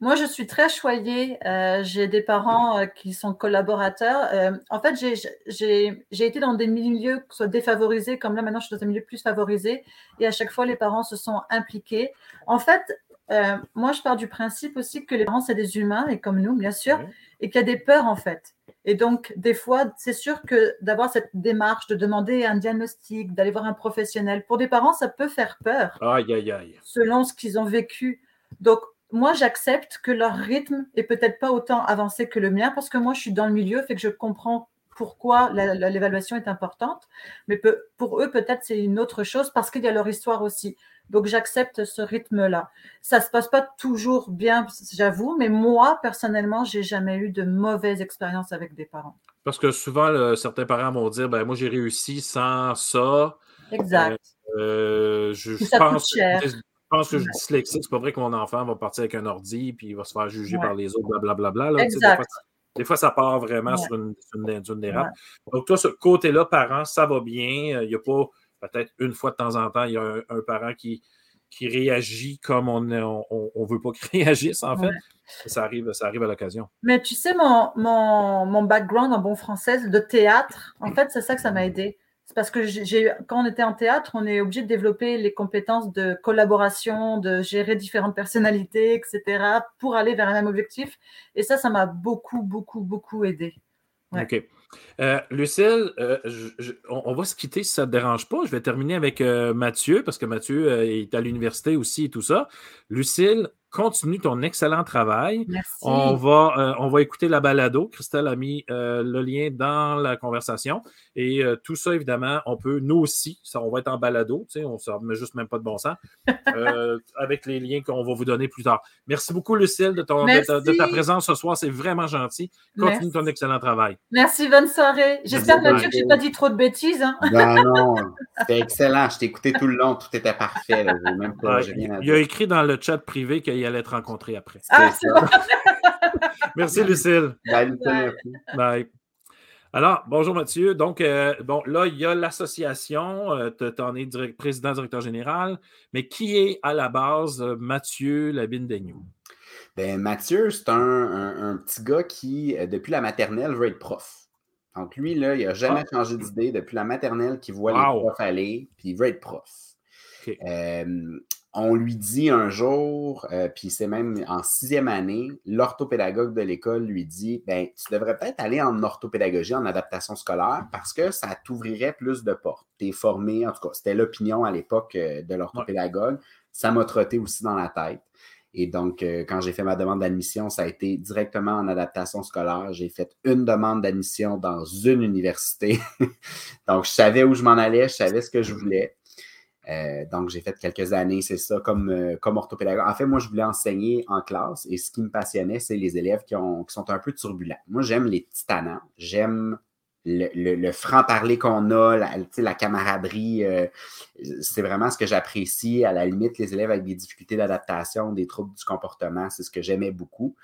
Moi, je suis très choyée. j'ai des parents qui sont collaborateurs. en fait, j'ai été dans des milieux qui défavorisés, comme là, maintenant, je suis dans un milieu plus favorisé. Et à chaque fois, les parents se sont impliqués. En fait, moi, je pars du principe aussi que les parents, c'est des humains, et comme nous, bien sûr, et qu'il y a des peurs, en fait. Et donc, des fois, c'est sûr que d'avoir cette démarche, de demander un diagnostic, d'aller voir un professionnel, pour des parents, ça peut faire peur. Aïe, aïe, aïe. Selon ce qu'ils ont vécu. Donc, moi, j'accepte que leur rythme est peut-être pas autant avancé que le mien parce que moi, je suis dans le milieu, fait que je comprends pourquoi l'évaluation est importante, mais pour eux, peut-être c'est une autre chose parce qu'il y a leur histoire aussi. Donc, j'accepte ce rythme-là. Ça ne se passe pas toujours bien, j'avoue, mais moi, personnellement, j'ai jamais eu de mauvaise expérience avec des parents. Parce que souvent, certains parents vont dire ben, Moi, j'ai réussi sans ça. Exact. Euh, je, ça pense, coûte cher. je pense que je suis dyslexique. C'est pas vrai que mon enfant va partir avec un ordi puis il va se faire juger par les autres, blablabla. Là, exact. Des fois, ça part vraiment sur une, une, dérape. Donc, toi, ce côté-là, parents, ça va bien. Il n'y a pas peut-être une fois de temps en temps, il y a un, parent qui, qui réagit comme on ne on, veut pas qu'il réagisse, en fait. Ça, arrive, ça arrive à l'occasion. Mais tu sais, mon, mon, mon, background en bon français de théâtre, en fait, c'est ça que ça m'a aidé. C'est parce que j'ai, quand on était en théâtre, on est obligé de développer les compétences de collaboration, de gérer différentes personnalités, etc., pour aller vers un même objectif. Et ça, ça m'a beaucoup, beaucoup, beaucoup aidé. OK. Euh, Lucille, euh, on, va se quitter si ça ne te dérange pas. Je vais terminer avec euh, Mathieu, parce que Mathieu est à l'université aussi et tout ça. Lucille, continue ton excellent travail. Merci. On va, euh, on va écouter la balado. Christelle a mis euh, le lien dans la conversation. Et euh, tout ça, évidemment, on peut, nous aussi, ça, on va être en balado, tu sais, on ne met juste même pas de bon sens, avec les liens qu'on va vous donner plus tard. Merci beaucoup, Lucille, de, ton, de, ta, présence ce soir. C'est vraiment gentil. Continue ton excellent travail. Merci, bonne soirée. J'espère, Mathieu, que je n'ai pas dit trop de bêtises. Hein. Non, non, c'était excellent. Je t'ai écouté tout le long. Tout était parfait. Même pas, il, a écrit dans le chat privé qu'il allait te rencontrer après. Ah, Merci, Lucille. Bye, Bye. Alors, bonjour Mathieu. Donc, euh, bon, là, il y a l'association, euh, tu en es président, directeur général, mais qui est à la base euh, Mathieu Labine-Daignou? Ben, Mathieu, c'est un, petit gars qui, depuis la maternelle, veut être prof. Donc, lui, là, il n'a jamais ah. changé d'idée depuis la maternelle qu'il voit les profs aller, puis il veut être prof on lui dit un jour, euh, puis c'est même en sixième année, l'orthopédagogue de l'école lui dit ben, Tu devrais peut-être aller en orthopédagogie, en adaptation scolaire, parce que ça t'ouvrirait plus de portes. Tu es formé, en tout cas, c'était l'opinion à l'époque euh, de l'orthopédagogue. Ça m'a trotté aussi dans la tête. Et donc, euh, quand j'ai fait ma demande d'admission, ça a été directement en adaptation scolaire. J'ai fait une demande d'admission dans une université. donc, je savais où je m'en allais, je savais ce que je voulais. Euh, donc, j'ai fait quelques années, c'est ça, comme, euh, comme orthopédagogue. En fait, moi, je voulais enseigner en classe et ce qui me passionnait, c'est les élèves qui, ont, qui sont un peu turbulents. Moi, j'aime les titanants, j'aime le, franc-parler qu'on a, la, la camaraderie. Euh, c'est vraiment ce que j'apprécie. À la limite, les élèves avec des difficultés d'adaptation, des troubles du comportement, c'est ce que j'aimais beaucoup.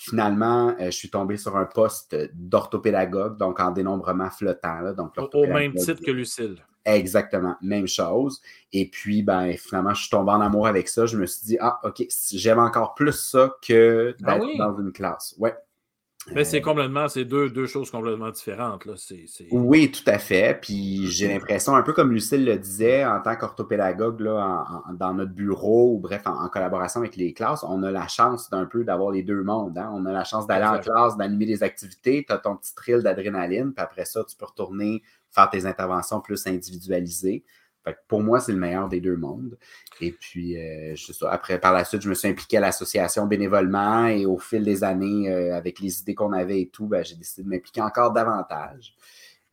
Finalement, je suis tombé sur un poste d'orthopédagogue, donc en dénombrement flottant. donc Au même titre que Lucille. Exactement, même chose. Et puis, ben, finalement, je suis tombé en amour avec ça. Je me suis dit, ah, OK, j'aime encore plus ça que ah d'être dans une classe. Ouais. Mais c'est euh, complètement, c'est deux, deux, choses complètement différentes. Là. Oui, tout à fait. Puis j'ai l'impression, un peu comme Lucille le disait, en tant qu'orthopédagogue dans notre bureau, ou bref, en, collaboration avec les classes, on a la chance d'un peu d'avoir les deux mondes. Hein. On a la chance d'aller en classe, d'animer des activités, tu as ton petit thrill d'adrénaline, puis après ça, tu peux retourner faire tes interventions plus individualisées. Pour moi, c'est le meilleur des deux mondes. Et puis, euh, après, par la suite, je me suis impliqué à l'association bénévolement et au fil des années, euh, avec les idées qu'on avait et tout, ben, j'ai décidé de m'impliquer encore davantage.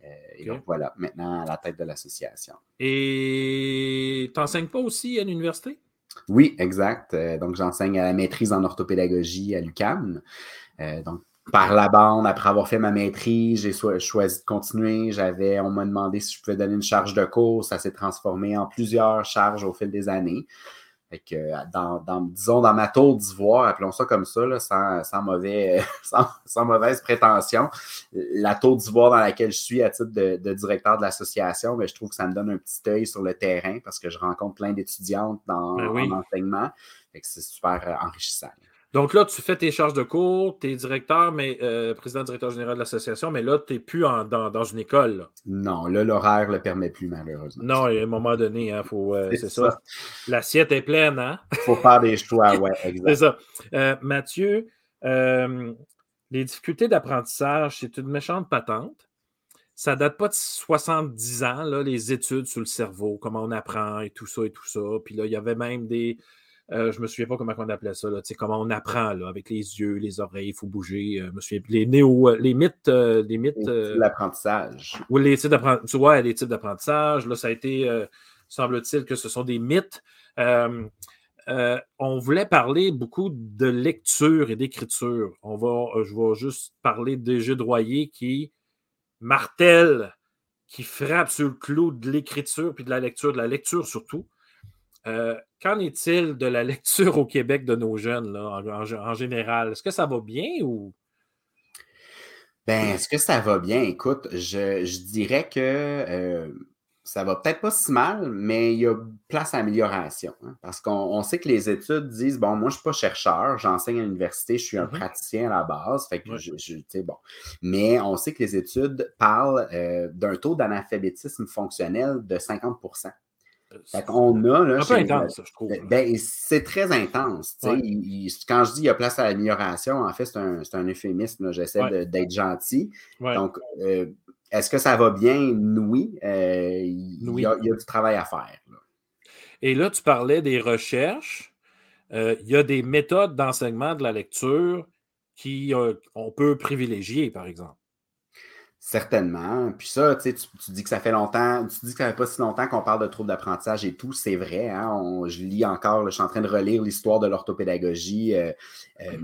Euh, et donc voilà, maintenant à la tête de l'association. Et tu n'enseignes pas aussi à l'université? Oui, exact. donc j'enseigne à la maîtrise en orthopédagogie à l'UCAM. donc par la bande, après avoir fait ma maîtrise, j'ai choisi de continuer. J'avais, on m'a demandé si je pouvais donner une charge de cours. Ça s'est transformé en plusieurs charges au fil des années. Fait que, dans, disons, dans ma tour d'ivoire, appelons ça comme ça, sans, mauvais, sans, mauvaise prétention, la tour d'ivoire dans laquelle je suis à titre de, directeur de l'association, ben, je trouve que ça me donne un petit œil sur le terrain parce que je rencontre plein d'étudiantes dans, ben enseignement. c'est super euh, enrichissant. Donc là, tu fais tes charges de cours, tu es directeur, mais euh, président directeur général de l'association, mais là, tu n'es plus dans, une école. Non, là, l'horaire ne le permet plus, malheureusement. Non, à un moment donné, hein, faut, euh, c'est ça. L'assiette est pleine, hein? Il faut faire des choix, oui, exact. c'est ça. Euh, Mathieu, les difficultés d'apprentissage, c'est une méchante patente. Ça ne date pas de 70 ans, là, les études sur le cerveau, comment on apprend et tout ça et tout ça. Puis là, il y avait même des je ne me souviens pas comment on appelait ça, là, comment on apprend là, avec les yeux, les oreilles, il faut bouger. me souviens, les, néo, les mythes. les mythes l'apprentissage. Oui, les types d'apprentissage. Tu vois, les types d'apprentissage. Là, ça a été, semble-t-il, que ce sont des mythes. on voulait parler beaucoup de lecture et d'écriture. On va, je vais juste parler des jeux de Royer qui martèlent qui frappe sur le clou de l'écriture puis de la lecture, de la lecture surtout. Euh, qu'en est-il de la lecture au Québec de nos jeunes là, en, général? Est-ce que ça va bien ou? Ben, est-ce que ça va bien? Écoute, je, dirais que euh, ça va peut-être pas si mal, mais il y a place à amélioration. Hein, parce qu'on sait que les études disent bon, moi, je ne suis pas chercheur, j'enseigne à l'université, je suis un mm-hmm. praticien à la base. Fait que je, bon. Mais on sait que les études parlent euh, d'un taux d'analphabétisme fonctionnel de 50 euh, fait qu'on a. Là, un peu intense, je trouve. Ben, c'est très intense. quand je dis qu'il y a place à l'amélioration, en fait, c'est un, un, euphémisme. J'essaie d'être gentil. Donc, euh, est-ce que ça va bien? Oui. Euh, il, y a, du travail à faire. Et là, tu parlais des recherches. Euh, il y a des méthodes d'enseignement de la lecture qui euh, on peut privilégier, par exemple. Certainement. Puis ça, tu, tu dis que ça fait longtemps, tu dis que ça fait pas si longtemps qu'on parle de troubles d'apprentissage et tout, c'est vrai. Hein? je lis encore, je suis en train de relire l'histoire de l'orthopédagogie euh, euh,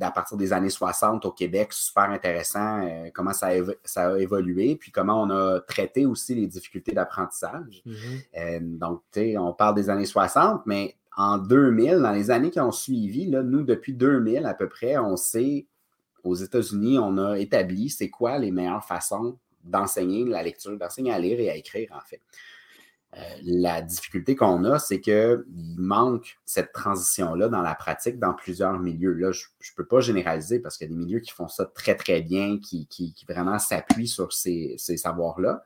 à partir des années 60 au Québec. Super intéressant euh, comment ça a, ça a, évolué, puis comment on a traité aussi les difficultés d'apprentissage. Mm-hmm. donc, tu sais, on parle des années 60, mais en 2000, dans les années qui ont suivi, là, nous, depuis 2000 à peu près, on sait aux États-Unis, on a établi c'est quoi les meilleures façons d'enseigner la lecture, d'enseigner à lire et à écrire, en fait. Euh, la difficulté qu'on a, c'est qu'il manque cette transition-là dans la pratique dans plusieurs milieux. Là, je ne peux pas généraliser parce qu'il y a des milieux qui font ça très, très bien, qui, vraiment s'appuient sur ces, savoirs-là.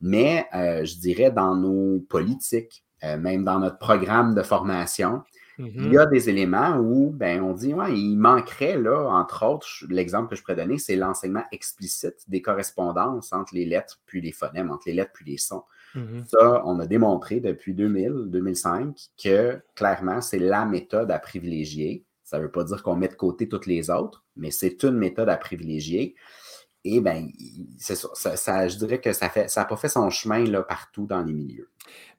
Mais je dirais dans nos politiques, euh, même dans notre programme de formation, il y mm-hmm. a des éléments où ben, on dit, ouais, il manquerait, là, entre autres, l'exemple que je pourrais donner, c'est l'enseignement explicite des correspondances entre les lettres puis les phonèmes, entre les lettres puis les sons. Mm-hmm. Ça, on a démontré depuis 2000, 2005 que clairement, c'est la méthode à privilégier. Ça ne veut pas dire qu'on met de côté toutes les autres, mais c'est une méthode à privilégier. Et bien, c'est ça, je dirais que ça n'a ça pas fait son chemin là, partout dans les milieux.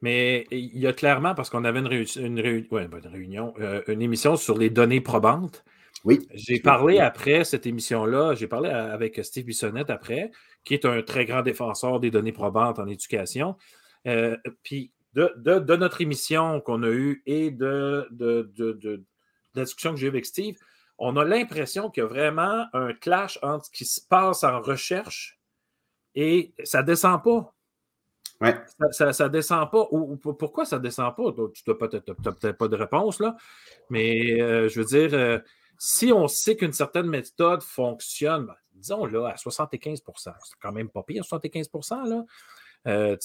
Mais il y a clairement, parce qu'on avait une, réunion, euh, une émission sur les données probantes. Oui. J'ai parlé après cette émission-là, j'ai parlé avec Steve Bissonnette après, qui est un très grand défenseur des données probantes en éducation. Euh, puis de, notre émission qu'on a eue et de, de, la discussion que j'ai eue avec Steve, on a l'impression qu'il y a vraiment un clash entre ce qui se passe en recherche et ça ne descend pas. Ouais. Ça ne descend pas. Ou, pourquoi ça ne descend pas? Tu n'as peut-être pas de réponse, là. Mais euh, je veux dire, euh, si on sait qu'une certaine méthode fonctionne, ben, disons là, à 75% c'est quand même pas pire, 75% là. Euh,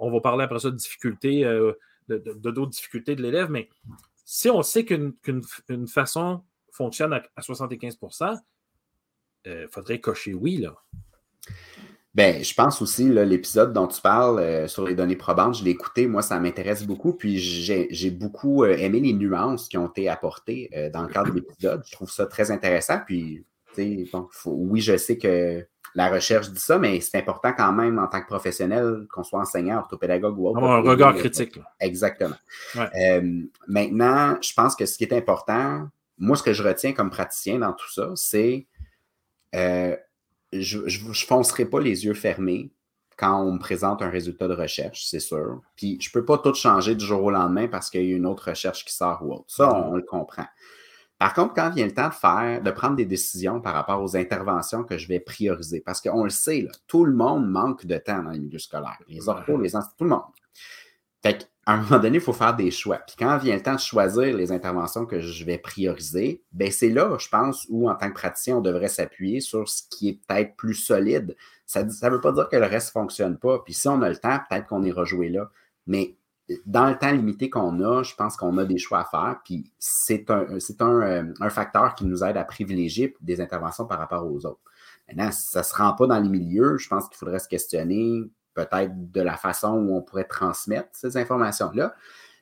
on va parler après ça de difficultés, de d'autres difficultés de l'élève, mais si on sait qu'une façon fonctionne à, 75 il euh, faudrait cocher oui, là. Ben, je pense aussi, l'épisode dont tu parles euh, sur les données probantes, je l'ai écouté, moi, ça m'intéresse beaucoup. Puis j'ai beaucoup euh, aimé les nuances qui ont été apportées dans le cadre de l'épisode. Je trouve ça très intéressant. Puis, bon, oui, je sais que la recherche dit ça, mais c'est important quand même en tant que professionnel, qu'on soit enseignant, orthopédagogue ou autre. un regard critique. Exactement. maintenant, je pense que ce qui est important, moi, ce que je retiens comme praticien dans tout ça, c'est euh, je ne foncerai pas les yeux fermés quand on me présente un résultat de recherche, c'est sûr. Puis je ne peux pas tout changer du jour au lendemain parce qu'il y a une autre recherche qui sort ou autre. Ça, on, le comprend. Par contre, quand vient le temps de faire, de prendre des décisions par rapport aux interventions que je vais prioriser, parce qu'on le sait, tout le monde manque de temps dans les milieux scolaires. Les orthos, les instituts, tout le monde. Fait à un moment donné, il faut faire des choix. Puis quand vient le temps de choisir les interventions que je vais prioriser, ben c'est là, je pense, où en tant que praticien, on devrait s'appuyer sur ce qui est peut-être plus solide. Ça ne veut pas dire que le reste ne fonctionne pas. Puis si on a le temps, peut-être qu'on ira jouer là. Mais dans le temps limité qu'on a, je pense qu'on a des choix à faire. Puis c'est un, un, euh, un, facteur qui nous aide à privilégier des interventions par rapport aux autres. Maintenant, si ça ne se rend pas dans les milieux, je pense qu'il faudrait se questionner peut-être de la façon où on pourrait transmettre ces informations-là.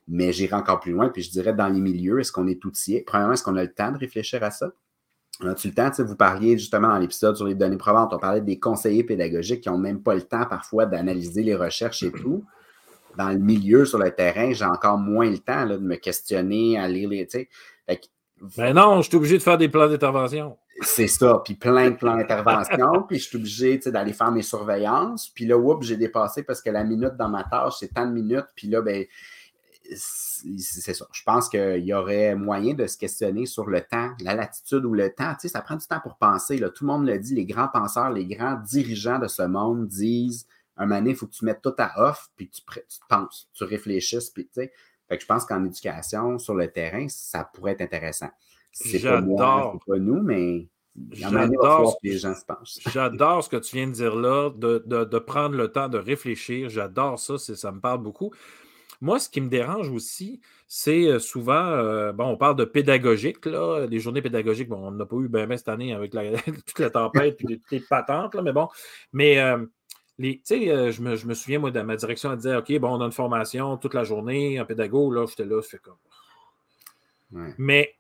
Mais j'irai encore plus loin, puis je dirais dans les milieux, est-ce qu'on est outillé? Premièrement, est-ce qu'on a le temps de réfléchir à ça? As-tu le temps? Vous parliez justement dans l'épisode sur les données probantes, on parlait des conseillers pédagogiques qui n'ont même pas le temps parfois d'analyser les recherches et tout. Dans le milieu, sur le terrain, j'ai encore moins le temps de me questionner, à lire les. Ben non, je suis obligé de faire des plans d'intervention. C'est ça, puis plein de plans d'intervention, puis je suis obligé d'aller faire mes surveillances, puis là, oups, j'ai dépassé parce que la minute dans ma tâche, c'est tant de minutes, puis là, ben, c'est ça. Je pense qu'il y aurait moyen de se questionner sur le temps, la latitude ou le temps. Tu sais, ça prend du temps pour penser. Là. Tout le monde le dit, les grands penseurs, les grands dirigeants de ce monde disent un moment il faut que tu mettes tout à off, puis tu, tu penses, tu réfléchisses, puis tu sais. Fait que je pense qu'en éducation, sur le terrain, ça pourrait être intéressant. C'est pas moi, c'est pas nous, mais J'adore J'adore ce que tu viens de dire là, de, de, de, prendre le temps de réfléchir. J'adore ça, ça me parle beaucoup. Moi, ce qui me dérange aussi, c'est souvent, bon, on parle de pédagogique, là, des journées pédagogiques. Bon, on n'a pas eu bien cette année avec toute la tempête et toutes les patentes, là, mais bon. Mais, tu sais, je me, souviens, moi, de ma direction, elle disait, OK, bon, on a une formation toute la journée en pédago, là, j'étais là, je fais comme. Mais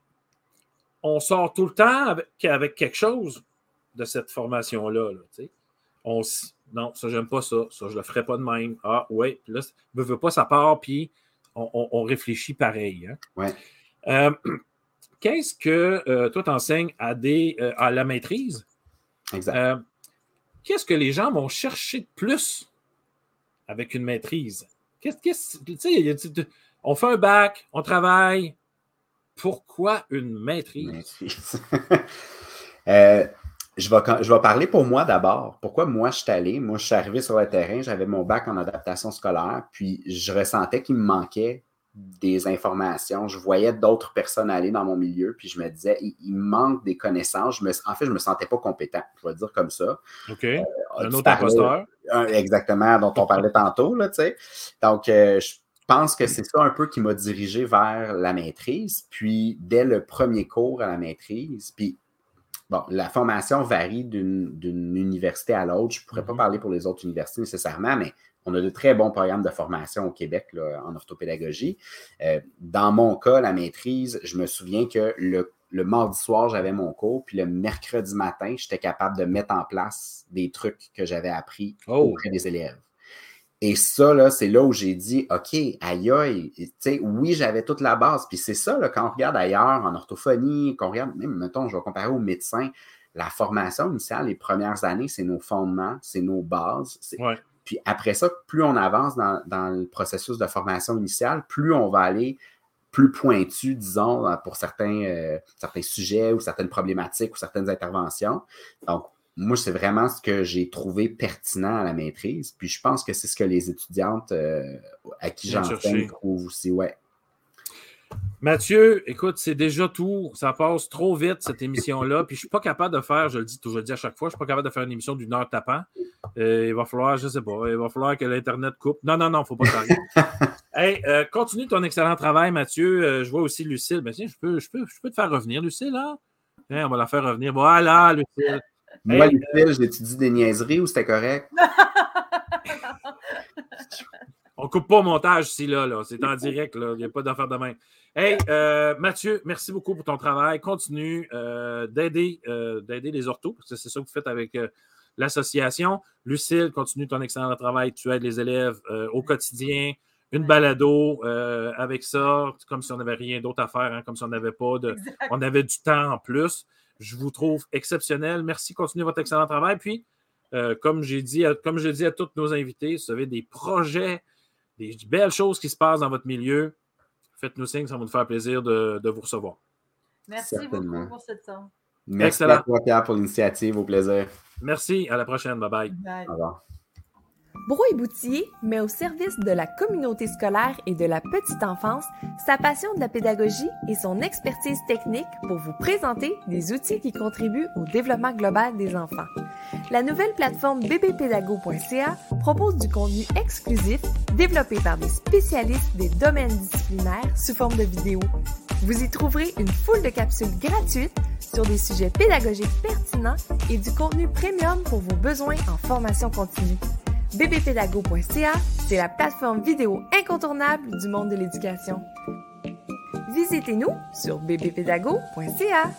on sort tout le temps avec, avec quelque chose de cette formation-là, là, tu sais. On, non, ça, j'aime pas ça. Ça, je le ferai pas de même. Ah, ouais. Puis là, ne veut pas sa part, puis on, réfléchit pareil. Hein. Ouais. Euh, qu'est-ce que euh, toi, t'enseignes à, des, euh, à la maîtrise? Exact. Qu'est-ce que les gens vont chercher de plus avec une maîtrise? Qu'est-ce, que on fait un bac, on travaille. Pourquoi une maîtrise? maîtrise. je vais, je vais parler pour moi d'abord. Pourquoi moi je suis allé? Moi, je suis arrivé sur le terrain, j'avais mon bac en adaptation scolaire, puis je ressentais qu'il me manquait des informations. Je voyais d'autres personnes aller dans mon milieu, puis je me disais, il, manque des connaissances. Je me, en fait, je ne me sentais pas compétent, je vais dire comme ça. OK. Euh, un autre imposteur. Exactement, dont on parlait tantôt, là, tu sais. Donc, euh, je pense que c'est ça un peu qui m'a dirigé vers la maîtrise. Puis, dès le premier cours à la maîtrise, puis Bon, la formation varie d'une université à l'autre. Je ne pourrais pas mm-hmm. parler pour les autres universités nécessairement, mais on a de très bons programmes de formation au Québec en orthopédagogie. Euh, dans mon cas, la maîtrise, je me souviens que le, mardi soir, j'avais mon cours, puis le mercredi matin, j'étais capable de mettre en place des trucs que j'avais appris oh. auprès des élèves. Et ça, là, c'est là où j'ai dit, OK, aïe, aïe, tu sais, oui, j'avais toute la base. Puis c'est ça, là, quand on regarde ailleurs, en orthophonie, qu'on regarde, même, mettons, je vais comparer aux médecins, la formation initiale, les premières années, c'est nos fondements, c'est nos bases. Puis après ça, plus on avance dans, dans, le processus de formation initiale, plus on va aller plus pointu, disons, pour certains, euh, certains sujets ou certaines problématiques ou certaines interventions. Donc, moi, c'est vraiment ce que j'ai trouvé pertinent à la maîtrise. Puis je pense que c'est ce que les étudiantes euh, à qui j'enseigne trouvent aussi. Ouais. Mathieu, écoute, c'est déjà tout. Ça passe trop vite, cette émission-là. Puis je ne suis pas capable de faire, je le dis, je le dis à chaque fois, je ne suis pas capable de faire une émission d'une heure tapant. Euh, il va falloir, je ne sais pas, il va falloir que l'Internet coupe. Non, non, non, il ne faut pas faire. hey, euh, continue ton excellent travail, Mathieu. je vois aussi Lucille. Ben, tiens, je peux, je, peux, je peux te faire revenir, Lucille, là? Hein, on va la faire revenir. Voilà, Lucille. Moi, hey, Lucille, j'ai-tu dit des niaiseries ou c'était correct? On coupe pas au montage ici, là. là. C'est en direct, là. Il n'y a pas d'affaire de main. Hey, euh, Mathieu, merci beaucoup pour ton travail. Continue euh, d'aider, euh, d'aider les orthos, parce que c'est ça que vous faites avec l'association. Lucille, continue ton excellent travail. Tu aides les élèves au quotidien. Une balado avec ça, comme si on n'avait rien d'autre à faire, hein, comme si on n'avait pas de. On avait du temps en plus. Je vous trouve exceptionnel. Merci, continuez votre excellent travail. Puis, comme j'ai dit, comme je dis à tous nos invités, si vous avez des projets, des belles choses qui se passent dans votre milieu, faites-nous signe, ça va nous faire plaisir de, vous recevoir. Merci beaucoup pour ce temps. Merci à toi, Pierre, pour l'initiative. Au plaisir. Merci. À la prochaine. Bye bye. bye. Au revoir. Brouille Boutier met au service de la communauté scolaire et de la petite enfance sa passion de la pédagogie et son expertise technique pour vous présenter des outils qui contribuent au développement global des enfants. La nouvelle plateforme bbpédago.ca propose du contenu exclusif développé par des spécialistes des domaines disciplinaires sous forme de vidéos. Vous y trouverez une foule de capsules gratuites sur des sujets pédagogiques pertinents et du contenu premium pour vos besoins en formation continue bbpédago.ca, c'est la plateforme vidéo incontournable du monde de l'éducation. Visitez-nous sur bbpédago.ca.